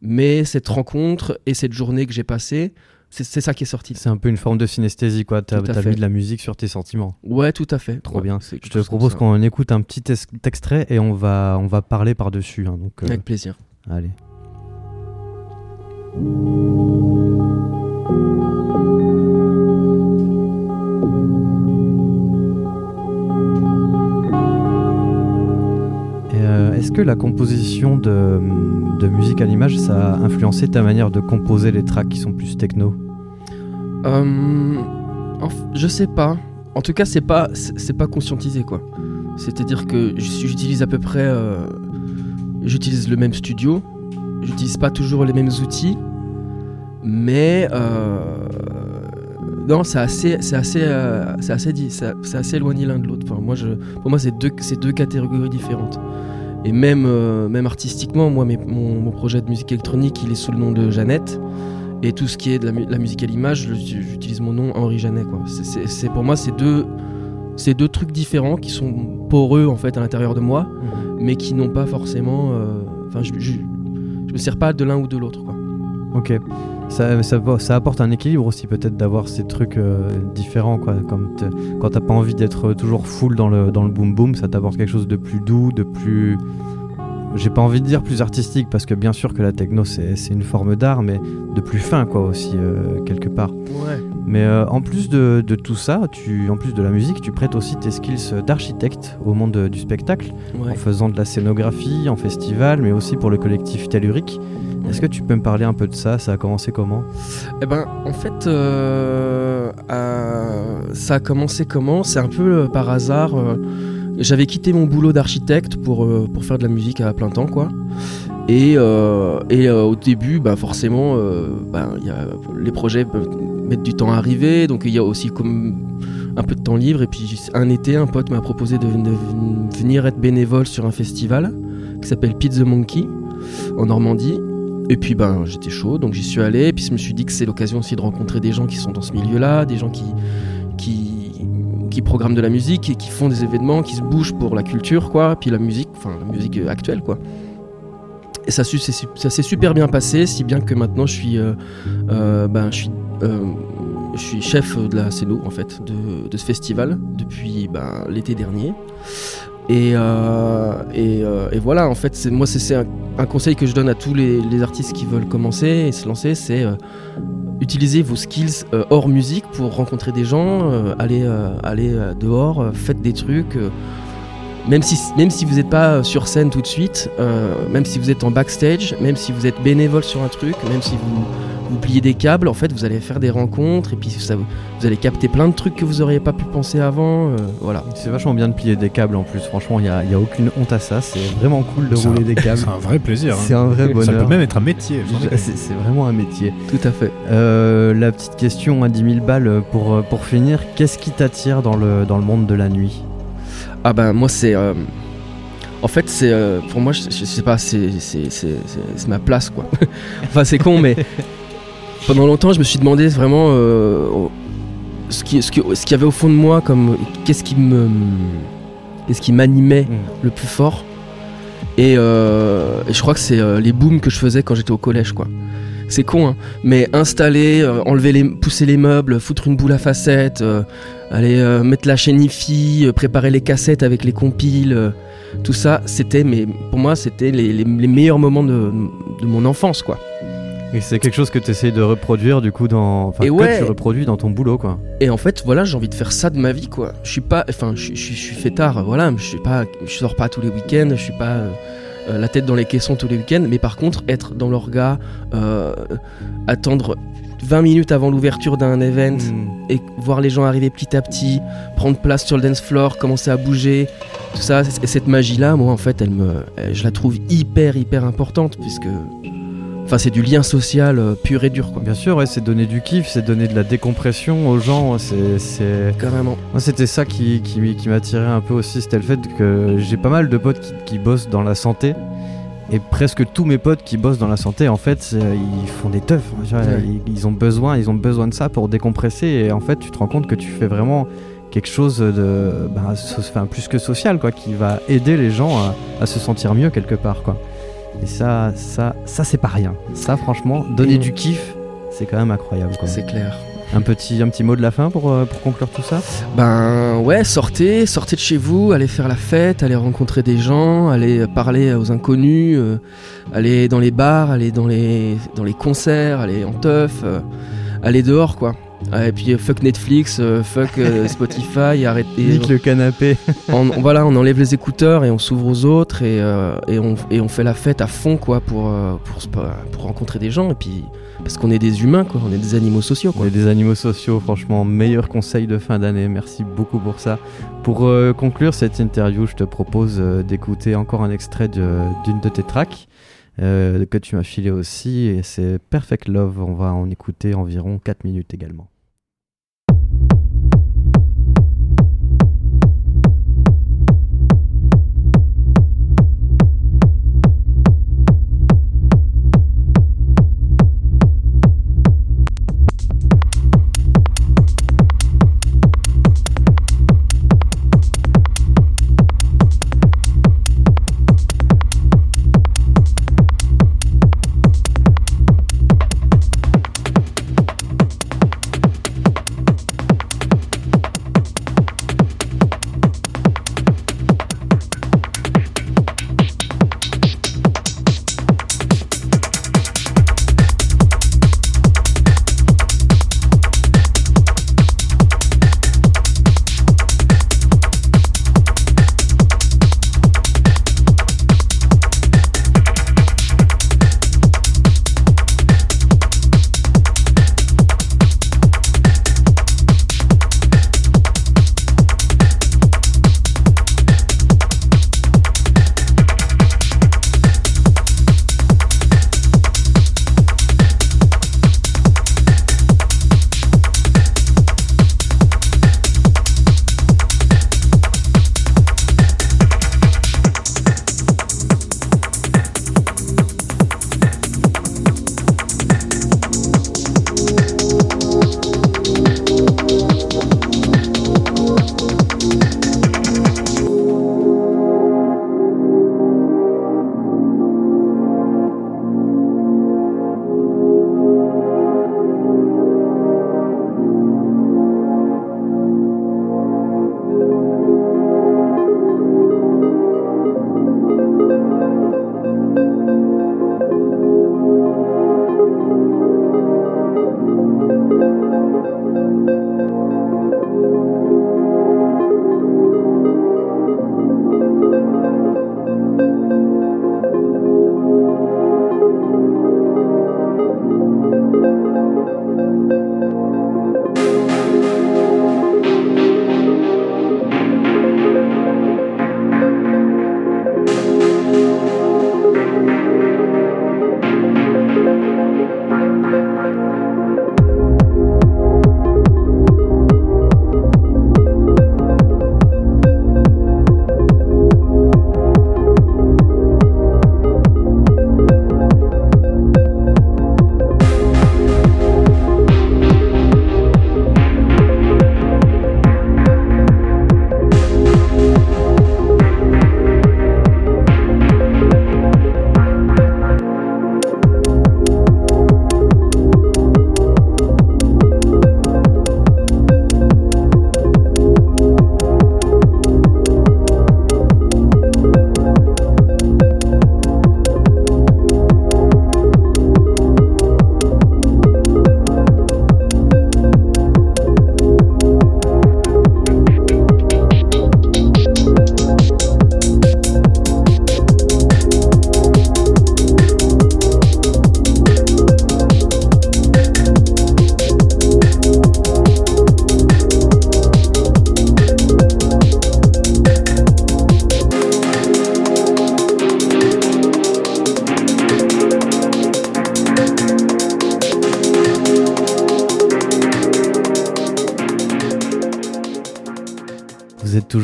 Mais cette rencontre et cette journée que j'ai passée, c'est ça qui est sorti. C'est un peu une forme de synesthésie, quoi. T'as fait. mis de la musique sur tes sentiments. Ouais, tout à fait. Trop Ouais, bien. Je te propose qu'on écoute un petit ex- extrait et on va, on va parler par-dessus. hein, donc, euh, Avec plaisir. allez. Euh, Est-ce que la composition de, musique à l'image, ça a influencé ta manière de composer les tracks qui sont plus techno? Euh, je sais pas. En tout cas, c'est pas c'est pas conscientisé quoi. C'est-à-dire que j'utilise à peu près euh, j'utilise le même studio. J'utilise pas toujours les mêmes outils, mais euh, non, c'est assez c'est assez euh, c'est assez dit, c'est assez éloigné l'un de l'autre. Enfin, moi je pour moi c'est deux c'est deux catégories différentes. Et même euh, même artistiquement, moi mes- mon, mon projet de musique électronique, il est sous le nom de Jeannette. Et tout ce qui est de la, mu- la musique à l'image, j'utilise mon nom Henri Janet. Quoi. C'est, pour moi, c'est deux, c'est deux trucs différents qui sont poreux en fait à l'intérieur de moi, mais qui n'ont pas forcément. Enfin, je, me pas de l'un ou de l'autre. Quoi. Ok. Ça, ça, ça apporte un équilibre aussi peut-être d'avoir ces trucs euh, différents quoi. Comme quand t'as pas envie d'être toujours full dans le dans le boom boom, ça t'apporte quelque chose de plus doux, de plus. J'ai pas envie de dire plus artistique parce que bien sûr que la techno c'est une forme d'art, mais de plus fin quoi aussi euh, quelque part. Ouais. Mais euh, en plus de, de tout ça, tu, en plus de la musique, tu prêtes aussi tes skills d'architecte au monde euh, du spectacle, Ouais. en faisant de la scénographie, en festival, mais aussi pour le collectif Tellurique. Est-ce que tu peux me parler un peu de ça? Ça a commencé comment? Eh ben, en fait, euh, ça a commencé comment? C'est un peu par hasard. J'avais quitté mon boulot d'architecte pour, euh, pour faire de la musique à plein temps, quoi. Et, euh, et euh, au début, bah forcément, bah, y a, les projets mettre du temps à arriver, donc il y a aussi comme un peu de temps libre. Et puis un été, un pote m'a proposé de, de venir être bénévole sur un festival qui s'appelle the Monkey en Normandie. Et puis ben j'étais chaud, donc j'y suis allé. Et puis je me suis dit que c'est l'occasion aussi de rencontrer des gens qui sont dans ce milieu-là, des gens qui, qui programment de la musique et qui font des événements, qui se bougent pour la culture, quoi. Puis la musique, enfin la musique euh, actuelle, quoi. Et ça, s'est super bien passé, si bien que maintenant je suis, euh, euh, ben, chef de la CELO en fait de, de ce festival depuis ben, l'été dernier. Et, euh, euh, et voilà, en fait, moi, c'est, un, conseil que je donne à tous les, artistes qui veulent commencer et se lancer, c'est euh, utiliser vos skills hors musique pour rencontrer des gens, aller, aller dehors, faites des trucs. même si, même si vous n'êtes pas sur scène tout de suite, même si vous êtes en backstage, même si vous êtes bénévole sur un truc, même si vous, vous pliez des câbles, en fait, vous allez faire des rencontres et puis ça, vous allez capter plein de trucs que vous n'auriez pas pu penser avant. euh, voilà. C'est vachement bien de plier des câbles en plus, franchement, il n'y a, il y a aucune honte à ça, c'est vraiment cool de rouler un- des câbles. C'est un vrai plaisir. hein. C'est un vrai Ça bonheur. peut même être un métier. C'est vraiment un métier. Tout à fait. Euh, la petite question à 10 000 balles pour, pour finir, qu'est-ce qui t'attire dans le, dans le monde de la nuit? Ah ben moi c'est... euh, En fait c'est... euh, pour moi je, je sais pas, c'est ma place quoi. enfin c'est con mais... Pendant longtemps je me suis demandé vraiment euh, ce, qui, ce, qui, ce qu'il y avait au fond de moi comme... Qu'est-ce qui me... Qu'est-ce qui m'animait le plus fort et, euh, et je crois que c'est euh, les booms que je faisais quand j'étais au collège quoi. C'est con hein, mais installer, enlever les, pousser les meubles, foutre une boule à facettes, aller mettre la chaîne euh, préparer les cassettes avec les compiles, tout ça, c'était mais pour moi c'était les, les- les meilleurs moments de, de mon enfance quoi. Et c'est quelque chose que tu essayes de reproduire du coup dans. Enfin, Et que ouais. tu reproduis dans ton boulot quoi. Et en fait, voilà, j'ai envie de faire ça de ma vie, quoi. Je suis pas, enfin, je, je, je suis fêtard, voilà, je suis pas, je sors pas tous les week-ends, je suis pas euh, la tête dans les caissons tous les week-ends, mais par contre, être dans l'orga, euh, attendre 20 minutes avant l'ouverture d'un event et voir les gens arriver petit à petit, prendre place sur le dance floor, commencer à bouger, tout ça, et cette magie-là, moi, en fait, elle me, je la trouve hyper, hyper importante, puisque, enfin, c'est du lien social euh, pur et dur, quoi. Bien sûr, ouais, c'est donner du kiff, c'est donner de la décompression aux gens. C'est, c'est... Carrément. Moi, c'était ça qui, qui, qui m'attirait un peu aussi. C'était le fait que j'ai pas mal de potes qui, qui bossent dans la santé. Et presque tous mes potes qui bossent dans la santé, en fait, ils font des teufs. hein, Ouais. ils, ils ont besoin, ils ont besoin de ça pour décompresser. Et en fait, tu te rends compte que tu fais vraiment quelque chose de, ben, so- enfin, plus que social, quoi, qui va aider les gens à, à se sentir mieux quelque part, quoi. Et ça, ça, ça, c'est pas rien. Ça, franchement, donner du kiff, c'est quand même incroyable. C'est clair. Un petit, un petit mot de la fin pour, euh, pour conclure tout ça? Ben ouais, sortez, sortez de chez vous, allez faire la fête, allez rencontrer des gens, allez parler aux inconnus, euh, allez dans les bars, allez dans les, dans les concerts, allez en teuf, euh, allez dehors quoi. Ah, Et puis euh, fuck Netflix, euh, fuck euh, Spotify, arrêtez. Nique le canapé. on, on- voilà, on enlève les écouteurs et on s'ouvre aux autres et, et, on, et on fait la fête à fond quoi pour, pour, se- pour rencontrer des gens et puis parce qu'on est des humains quoi, on est des animaux sociaux On quoi. est des animaux sociaux, franchement, meilleur conseil de fin d'année. Merci beaucoup pour ça. Pour euh, conclure cette interview, je te propose euh, d'écouter encore un extrait d'une de, tes tracks euh, que tu m'as filé aussi, et c'est Perfect Love. On va en écouter environ 4 minutes également.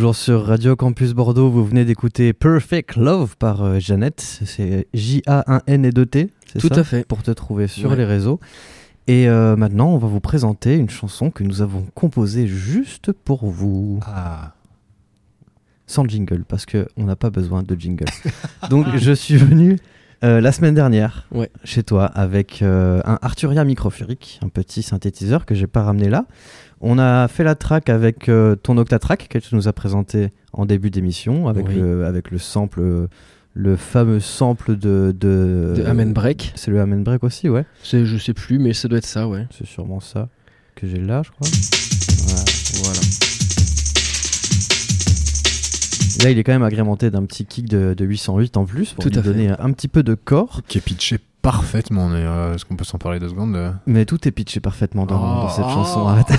Toujours sur Radio Campus Bordeaux, vous venez d'écouter Perfect Love par euh, Jeannette. C'est J-A-1-N et 2-T, c'est Tout ça à fait. Pour te trouver sur Ouais. les réseaux. Et euh, maintenant, on va vous présenter une chanson que nous avons composée juste pour vous. Ah. Sans jingle, parce qu'on n'a pas besoin de jingle. Donc, je suis venu euh, la semaine dernière Ouais. chez toi avec euh, un Arturia microférique, un petit synthétiseur que j'ai pas ramené là. On a fait la track avec euh, ton Octatrack que tu nous as présenté en début d'émission, avec, Oui. le, avec le sample, le fameux sample de. De, De Amen Break. C'est le Amen Break aussi, ouais. C'est- Je sais plus, mais ça doit être ça, ouais. C'est sûrement ça que j'ai là, je crois. Voilà. Là, il est quand même agrémenté d'un petit kick de, de 808 en plus pour Tout lui à fait. donner un petit peu de corps. Qui est pitché parfaitement. euh, Est-ce qu'on peut s'en parler deux secondes euh Mais tout est pitché parfaitement dans, Oh, dans cette oh, chanson. Arrête.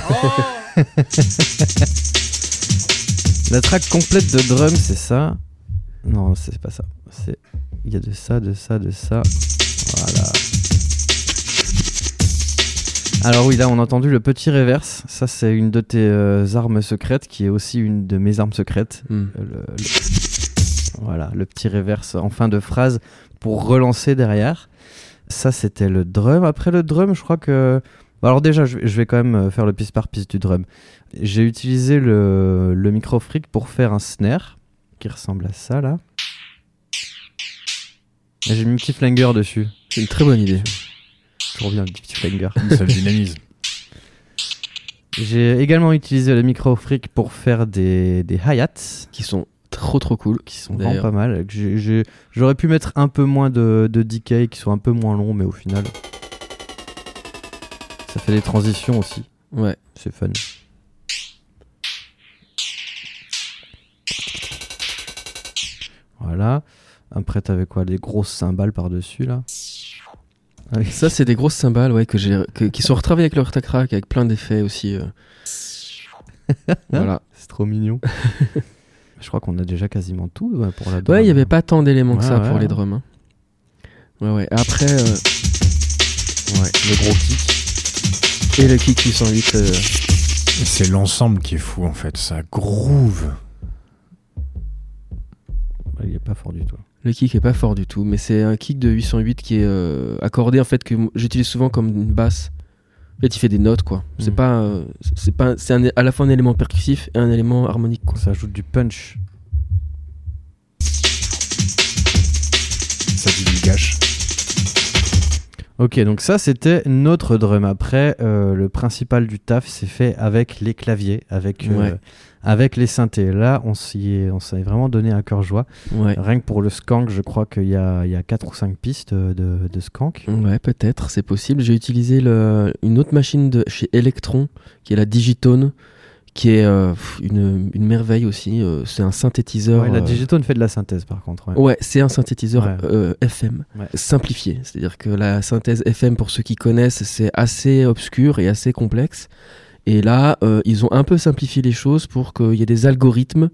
La track complète de drum, c'est ça. Non, c'est pas ça. C'est il y a de ça, de ça, de ça. Voilà. Alors oui, là on a entendu le petit reverse. Ça c'est une de tes euh, armes secrètes qui est aussi une de mes armes secrètes. Hmm. Le- le- Voilà, le petit reverse en fin de phrase pour relancer derrière. Ça, c'était le drum. Après le drum, je crois que. Alors, déjà, je vais, je quand même euh, faire le piste par piste du drum. J'ai utilisé le, le micro freak pour faire un snare qui ressemble à ça là. J'ai mis un petit flanger dessus. C'est une très bonne idée. Toujours bien, le petit flanger. Ça le dynamise. J'ai également utilisé le micro freak pour faire des, des hi-hats. Qui sont trop trop cool. qui sont vraiment pas mal. J'aurais pu mettre un peu moins de, de decay, qui sont un peu moins longs, mais au final, ça fait des transitions aussi. Ouais. C'est fun. Voilà. Après, t'avais quoi? Des grosses cymbales par-dessus, là? Avec Ça, c'est des grosses cymbales ouais, que j'ai, qui sont retravaillées avec leur tacrac, avec plein d'effets aussi. euh. voilà. C'est trop mignon. Je crois qu'on a déjà quasiment tout ouais, pour la Ouais, drum. il n'y avait pas tant d'éléments que Ouais, ça ouais. pour les drums. hein. Ouais, ouais. Après, euh, Ouais, le gros kick. et le kick 808. euh, C'est l'ensemble qui est fou en fait. Ça groove. Ouais, Il est pas fort du tout. Le kick est pas fort du tout, mais c'est un kick de 808 qui est euh, accordé en fait que j'utilise souvent comme une basse. En fait, il fait des notes quoi. C'est Mhm. pas, euh, c'est pas, c'est à la fois un élément percussif et un élément harmonique quoi. Ça ajoute du punch. Ça dit du gâche. Ok, donc ça c'était notre drum. Après, euh, le principal du taf c'est fait avec les claviers, avec, euh, Ouais. avec les synthés. Là, on s'est vraiment donné un cœur joie. Ouais. Rien que pour le skank, je crois qu'il y a, il y a 4 ou 5 pistes de, de skank. Ouais, peut-être, c'est possible. J'ai utilisé le- une autre machine de chez Electron, qui est la Digitone, qui est euh, une, une merveille aussi. euh, c'est un synthétiseur. Ouais, la euh, Digitone fait de la synthèse par contre. ouais. Ouais, c'est un synthétiseur Ouais. FM simplifié. C'est-à-dire que la synthèse FM, pour ceux qui connaissent, c'est assez obscur et assez complexe. Et là, euh, ils ont un peu simplifié les choses pour qu'il y ait des algorithmes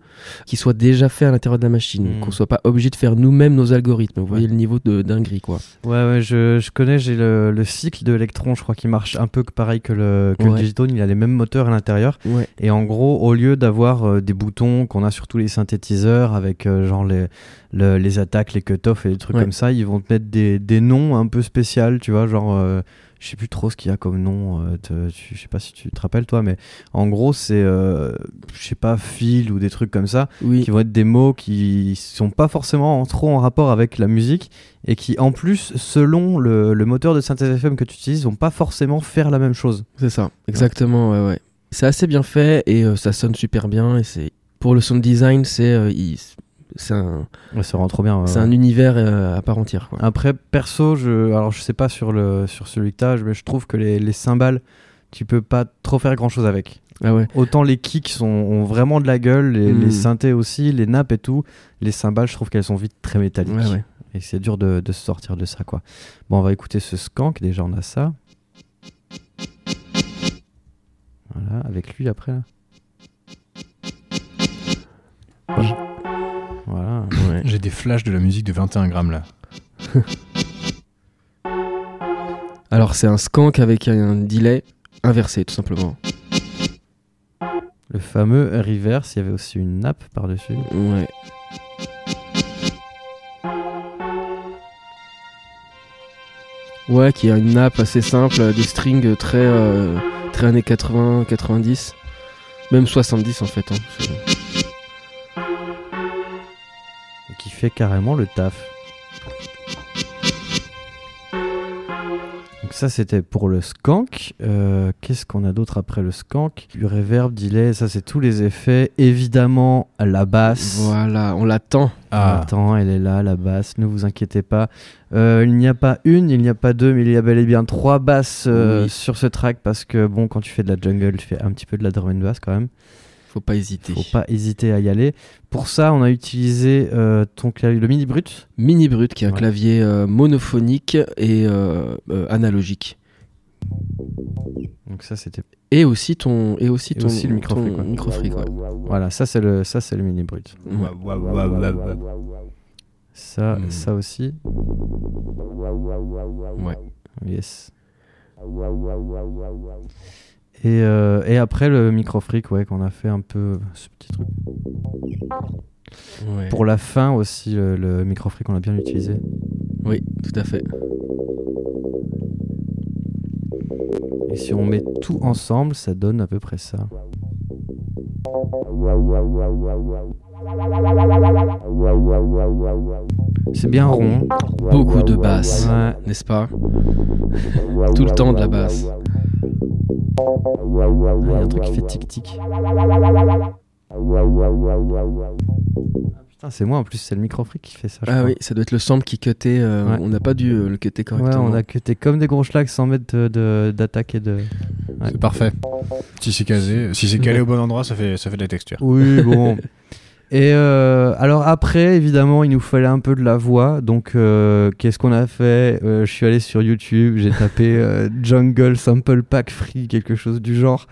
qui soient déjà faits à l'intérieur de la machine, Mm. qu'on soit pas obligé de faire nous-mêmes nos algorithmes. Vous voyez Ouais. le niveau de dinguerie, quoi. Ouais, ouais, je, je connais, j'ai le, le cycle de Electron, je crois qu'il marche un peu pareil que le, que le. Digitone, il a les mêmes moteurs à l'intérieur. Ouais. Et en gros, au lieu d'avoir euh, des boutons qu'on a sur tous les synthétiseurs avec euh, genre les, le- les attaques, les cut-off et des trucs comme ça, ils vont te mettre des, des noms un peu spéciaux, tu vois, genre. Je sais plus trop ce qu'il y a comme nom, euh, te- tu- je sais pas si tu te rappelles toi, mais en gros c'est, euh, je sais pas, fil ou des trucs comme ça, Oui. qui vont être des mots qui sont pas forcément en- trop en rapport avec la musique et qui en plus, selon le, le moteur de synthèse FM que tu utilises, vont pas forcément faire la même chose. C'est ça, exactement, ouais, ouais. C'est assez bien fait et euh, ça sonne super bien. Et c'est pour le sound design, c'est euh, il- c'est un, Ouais, ça rend trop bien. ouais, c'est un univers euh, à part entière. Quoi. Après, perso, je, alors je sais pas sur, le, sur celui que t'as, mais je trouve que les, les cymbales, tu peux pas trop faire grand chose avec. Ah ouais. Autant les kicks sont, ont vraiment de la gueule, les, Mm. les synthés aussi, les nappes et tout. Les cymbales, je trouve qu'elles sont vite très métalliques. Ouais, ouais. Et c'est dur de, de se sortir de ça, quoi. Bon, on va écouter ce skank, déjà on a ça. Voilà, avec lui après là. Des flashs de la musique de 21 grammes là. Alors c'est un skank avec un delay inversé tout simplement. Le fameux reverse, il y avait aussi une nappe par-dessus. Ouais. Ouais, qui a une nappe assez simple, euh, des strings très, euh, très années 80, 90, même 70 en fait. hein. Fait carrément le taf. Donc ça c'était pour le skank. Euh, Qu'est-ce qu'on a d'autre après le skank? Du reverb, delay, ça c'est tous les effets. Évidemment la basse. Voilà, on l'attend. Ah, Attends, elle est là, la basse, ne vous inquiétez pas. Euh, il n'y a pas une, il n'y a pas deux, mais il y a bel et bien trois basses euh, Oui. sur ce track parce que bon, quand tu fais de la jungle, tu fais un petit peu de la drum and bass quand même. Faut pas hésiter. Faut pas hésiter à y aller. Pour ça, on a utilisé euh, ton clavier, le mini brut. Mini Brut, qui est un Ouais. clavier euh, monophonique et euh, analogique. Donc ça, c'était Et aussi ton, et aussi Et ton, aussi le micro-freak, ton micro-freak, ouais. voilà, ça c'est le ça c'est le mini brut. Ouais. Ça Hmm. ça aussi. Ouais. Yes. Et, euh, et après le micro freak, ouais, qu'on a fait un peu ce petit truc. Ouais. Pour la fin aussi, le, le micro freak, on l'a bien utilisé. Oui, tout à fait. Et si on met tout ensemble, ça donne à peu près ça. C'est bien rond. Beaucoup de basses, Ouais. n'est-ce pas? Tout le temps de la basse. Il y a un truc qui fait tic-tic. Ah, putain, c'est moi en plus, c'est le micro freak qui fait ça. je Ah crois. oui, ça doit être le sample qui cutait. euh, Ouais. On n'a pas dû euh, le cutter Ouais, correctement. on a cuté comme des gros schlags sans mettre de- de- d'attaque et de. Ouais. c'est parfait. Si c'est casé, si c'est calé au bon endroit, ça fait, ça fait de la texture. Oui, bon. Et euh, alors après, évidemment, il nous fallait un peu de la voix. Donc, euh, qu'est-ce qu'on a fait? Euh, Je suis allé sur YouTube, j'ai tapé euh, Jungle Sample Pack Free, quelque chose du genre.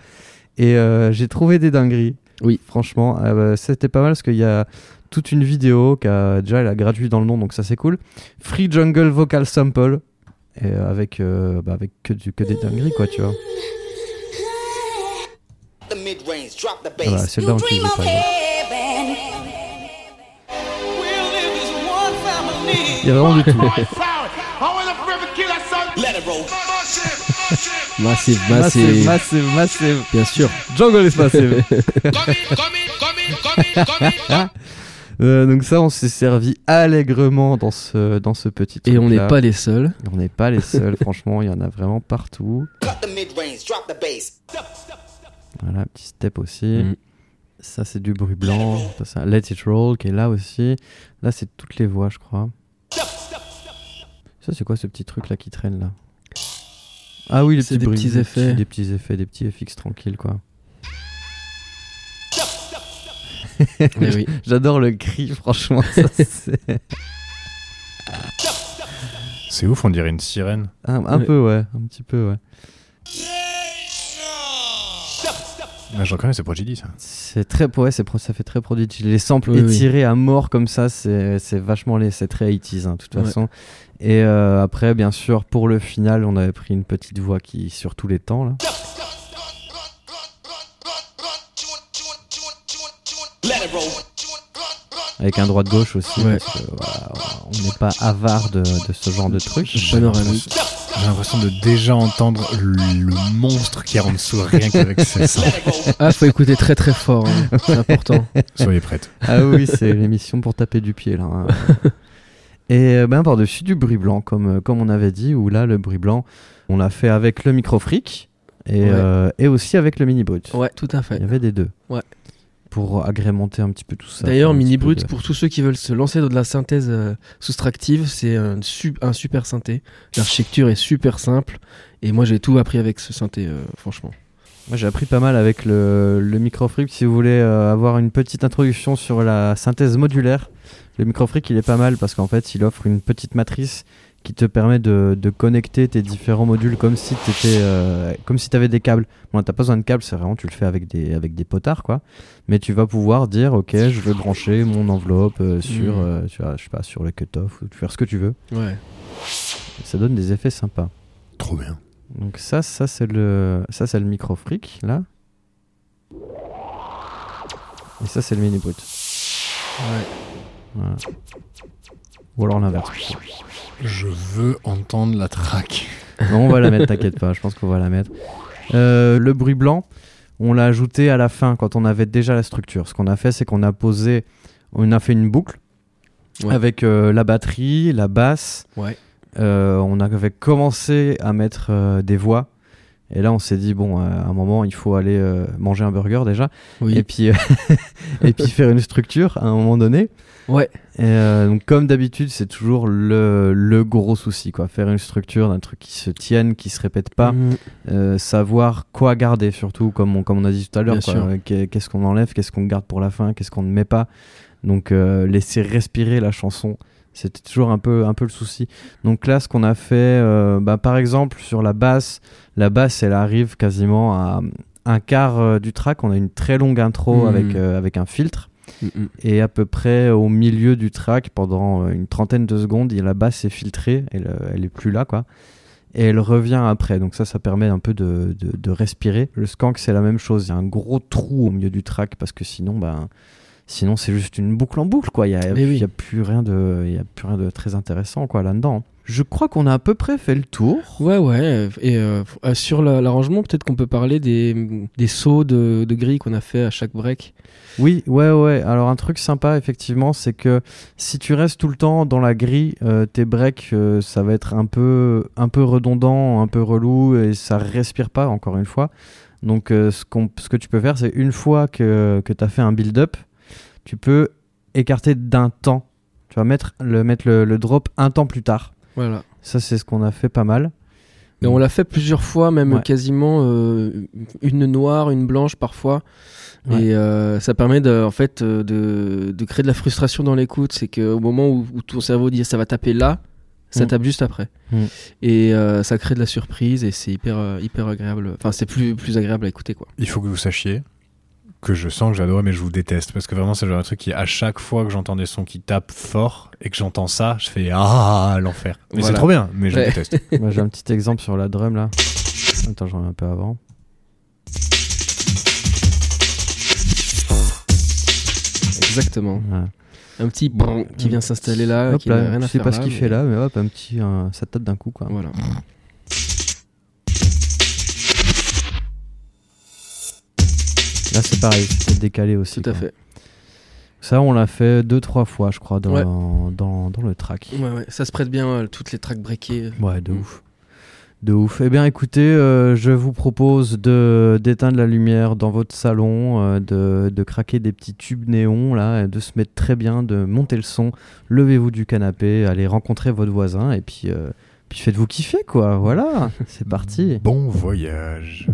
Et euh, j'ai trouvé des dingueries. Oui. Franchement, euh, bah, c'était pas mal parce qu'il y a toute une vidéo qui a déjà elle a gratuit dans le nom, donc ça c'est cool. Free Jungle Vocal Sample. Et euh, avec, euh, bah, avec que, du, que des dingueries, quoi, tu vois. The mid-range, drop the Ah bah, bass. celle-là, on Il y a vraiment du tout. Massive, Massive, massive. massive, massive. Bien sûr. Jungle is massive. Euh, donc ça, on s'est servi allègrement dans ce, dans ce petit truc Et on n'est pas les seuls. On n'est pas les seuls, franchement, il y en a vraiment partout. Cut the mid-range, drop the bass. Voilà, petit step aussi. Mm. Ça, c'est du bruit blanc. Ça, c'est un Let It Roll qui est là aussi. Là, c'est toutes les voix, je crois. Ça, c'est quoi ce petit truc là qui traîne là Ah oui, les C'est petits des bruits, petits des effets. des petits effets, des petits FX tranquilles, quoi. Oui. J'adore le cri, franchement. ça, c'est- C'est ouf, on dirait une sirène. un un Ouais. peu, ouais. Un petit peu, ouais. Ah, J'en connais, c'est Prodigy ça. C'est très, ouais, c'est pro- ça fait très prodigy. Les samples Oui, oui. étirés à mort comme ça, c'est vachement les, c'est très 80s, hein, de toute Ouais. façon. Et euh, après, bien sûr, pour le final, on avait pris une petite voix qui sur tous les temps là. Avec un droit de gauche aussi, Ouais. parce que, voilà, on n'est pas avare de, de ce genre de truc. Panoramique. J'ai l'impression de déjà entendre le, le monstre qui est en dessous rien qu'avec ce son. Ah, faut écouter très très fort. hein. C'est important. Soyez prêtes. Ah oui, c'est l'émission pour taper du pied là. hein. Et euh, ben par-dessus du bruit blanc, comme, euh, comme on avait dit, où là, le bruit blanc, on l'a fait avec le micro freak et, Ouais. euh, et aussi avec le mini brut. Ouais, tout à Il fait. y avait des deux. Ouais. Pour agrémenter un petit peu tout ça. D'ailleurs, Mini Brut, de- pour tous ceux qui veulent se lancer dans de la synthèse euh, soustractive, c'est un, su- un super synthé. L'architecture est super simple. Et moi, j'ai tout appris avec ce synthé, euh, franchement. Moi, j'ai appris pas mal avec le, le. Si vous voulez euh, avoir une petite introduction sur la synthèse modulaire, le micro freak, il est pas mal parce qu'en fait, il offre une petite matrice qui te permet de, de connecter tes différents modules comme si t'étais, euh, comme si t'avais des câbles. Bon, là, t'as pas besoin de câbles, c'est vraiment tu le fais avec des avec des potards quoi. Mais tu vas pouvoir dire, ok, je veux brancher mon enveloppe euh, sur, Mhm. euh, tu vois, je sais pas, sur le cutoff ou faire ce que tu veux. Ouais. Ça donne des effets sympas. Trop bien. Donc ça, ça c'est le, ça c'est le micro freak là. Et ça, c'est le mini brut. Ouais. Voilà. Ou alors l'inverse. Je veux entendre la track. Non, on va la mettre, t'inquiète pas, je pense qu'on va la mettre. Euh, le bruit blanc, on l'a ajouté à la fin quand on avait déjà la structure. Ce qu'on a fait, c'est qu'on a posé, on a fait une boucle Ouais. avec euh, la batterie, la basse. Ouais. Euh, on avait commencé à mettre euh, des voix. Et là, on s'est dit, bon, euh, à un moment, il faut aller euh, manger un burger déjà. Oui. Et, puis, euh, et puis faire une structure à un moment donné. Ouais. Et donc, comme d'habitude, c'est toujours le, le gros souci, quoi. Faire une structure d'un truc qui se tienne, qui se répète pas, Mm. Euh, savoir quoi garder, surtout, comme on, comme on a dit tout à l'heure. Qu'est-ce qu'on enlève, qu'est-ce qu'on garde pour la fin, qu'est-ce qu'on ne met pas. Donc, laisser respirer la chanson, c'était toujours un peu, un peu le souci. Donc là, ce qu'on a fait, euh, bah, par exemple, sur la basse, la basse, elle arrive quasiment à un quart euh, du track. On a une très longue intro Mhm. avec, euh, avec un filtre. Mm, mm. Et à peu près au milieu du track, pendant une trentaine de secondes, la basse est filtrée, elle, elle est plus là, quoi. Et elle revient après, donc ça, ça permet un peu de, de- de respirer. Le skank, c'est la même chose, il y a un gros trou au milieu du track, parce que sinon, ben, sinon c'est juste une boucle en boucle, quoi. Il y a, Mais oui. il y a plus rien de, il a plus rien de très intéressant, quoi, là-dedans. Je crois qu'on a à peu près fait le tour. Ouais, ouais. Et euh, euh, sur la- l'arrangement, peut-être qu'on peut parler des, des sauts de, de grille qu'on a fait à chaque break. Oui, ouais, ouais. Alors un truc sympa, effectivement, c'est que si tu restes tout le temps dans la grille, euh, tes breaks, euh, ça va être un peu, un peu redondant, un peu relou, et ça respire pas, encore une fois. Donc ce, qu'on- ce que tu peux faire, c'est une fois que, que tu as fait un build-up, tu peux écarter d'un temps. Tu vas mettre le, mettre le, le drop un temps plus tard. Voilà. Ça, c'est ce qu'on a fait pas mal. Et on l'a fait plusieurs fois, même Ouais. quasiment euh, une noire, une blanche parfois. Ouais. Et euh, ça permet de, en fait, euh, de, de créer de la frustration dans l'écoute. C'est qu'au moment où, où ton cerveau dit ça va taper là, ça Mm. tape juste après. Mm. Et euh, ça crée de la surprise et c'est hyper, hyper agréable. Enfin, c'est plus, plus agréable à écouter quoi. Il faut que vous sachiez que je sens que j'adore, mais je vous déteste. Parce que vraiment, c'est le genre de truc qui, à chaque fois que j'entends des sons qui tapent fort et que j'entends ça, je fais Ah, l'enfer. Mais Voilà. c'est trop bien, mais je Ouais. déteste. Moi, j'ai un petit exemple sur la drum là. Attends, j'en ai un peu avant. Exactement. Ouais. Un petit brrr qui vient s'installer là, Hop qui là, rien je à sais faire pas ce qu'il mais- fait là, mais hop, un petit, un- ça tape d'un coup quoi. Voilà. Là c'est pareil, c'est décalé aussi. Tout à quoi. fait. Ça on l'a fait deux trois fois je crois dans, Ouais. dans, dans le track. Ouais, ouais. Ça se prête bien, euh, toutes les tracks breakées. Ouais, de Mm. ouf. De ouf. Eh bien, écoutez, euh, je vous propose de d'éteindre la lumière dans votre salon, euh, de, de craquer des petits tubes néons, là, et de se mettre très bien, de monter le son. Levez-vous du canapé, allez rencontrer votre voisin, et puis, euh, puis faites-vous kiffer, quoi. Voilà, c'est parti. Bon voyage.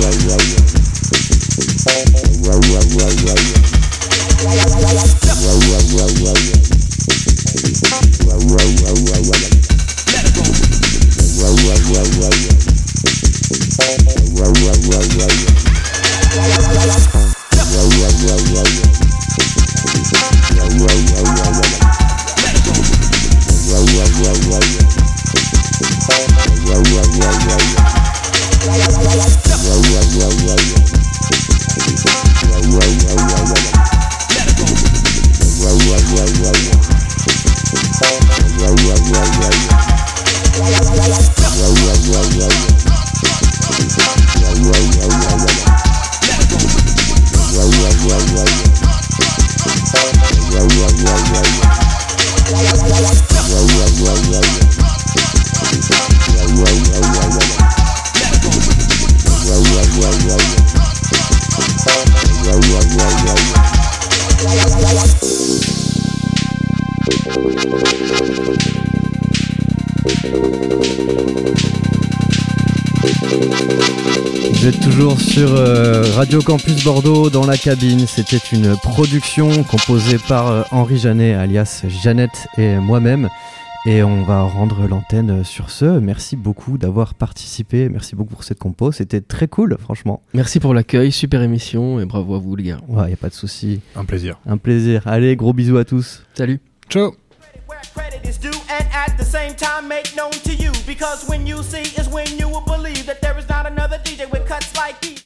Bye. Sur euh, Radio Campus Bordeaux dans la cabine. C'était une production composée par euh, Henri Jeannet, alias Jeannette et moi-même. Et on va rendre l'antenne sur ce. Merci beaucoup d'avoir participé. Merci beaucoup pour cette compo. C'était très cool, franchement. Merci pour l'accueil, super émission et bravo à vous les gars. Ouais, y a pas de souci. Un plaisir. Un plaisir. Allez, gros bisous à tous. Salut. Ciao. where credit is due and at the same time make known to you because when you see is when you will believe that there is not another DJ with cuts like these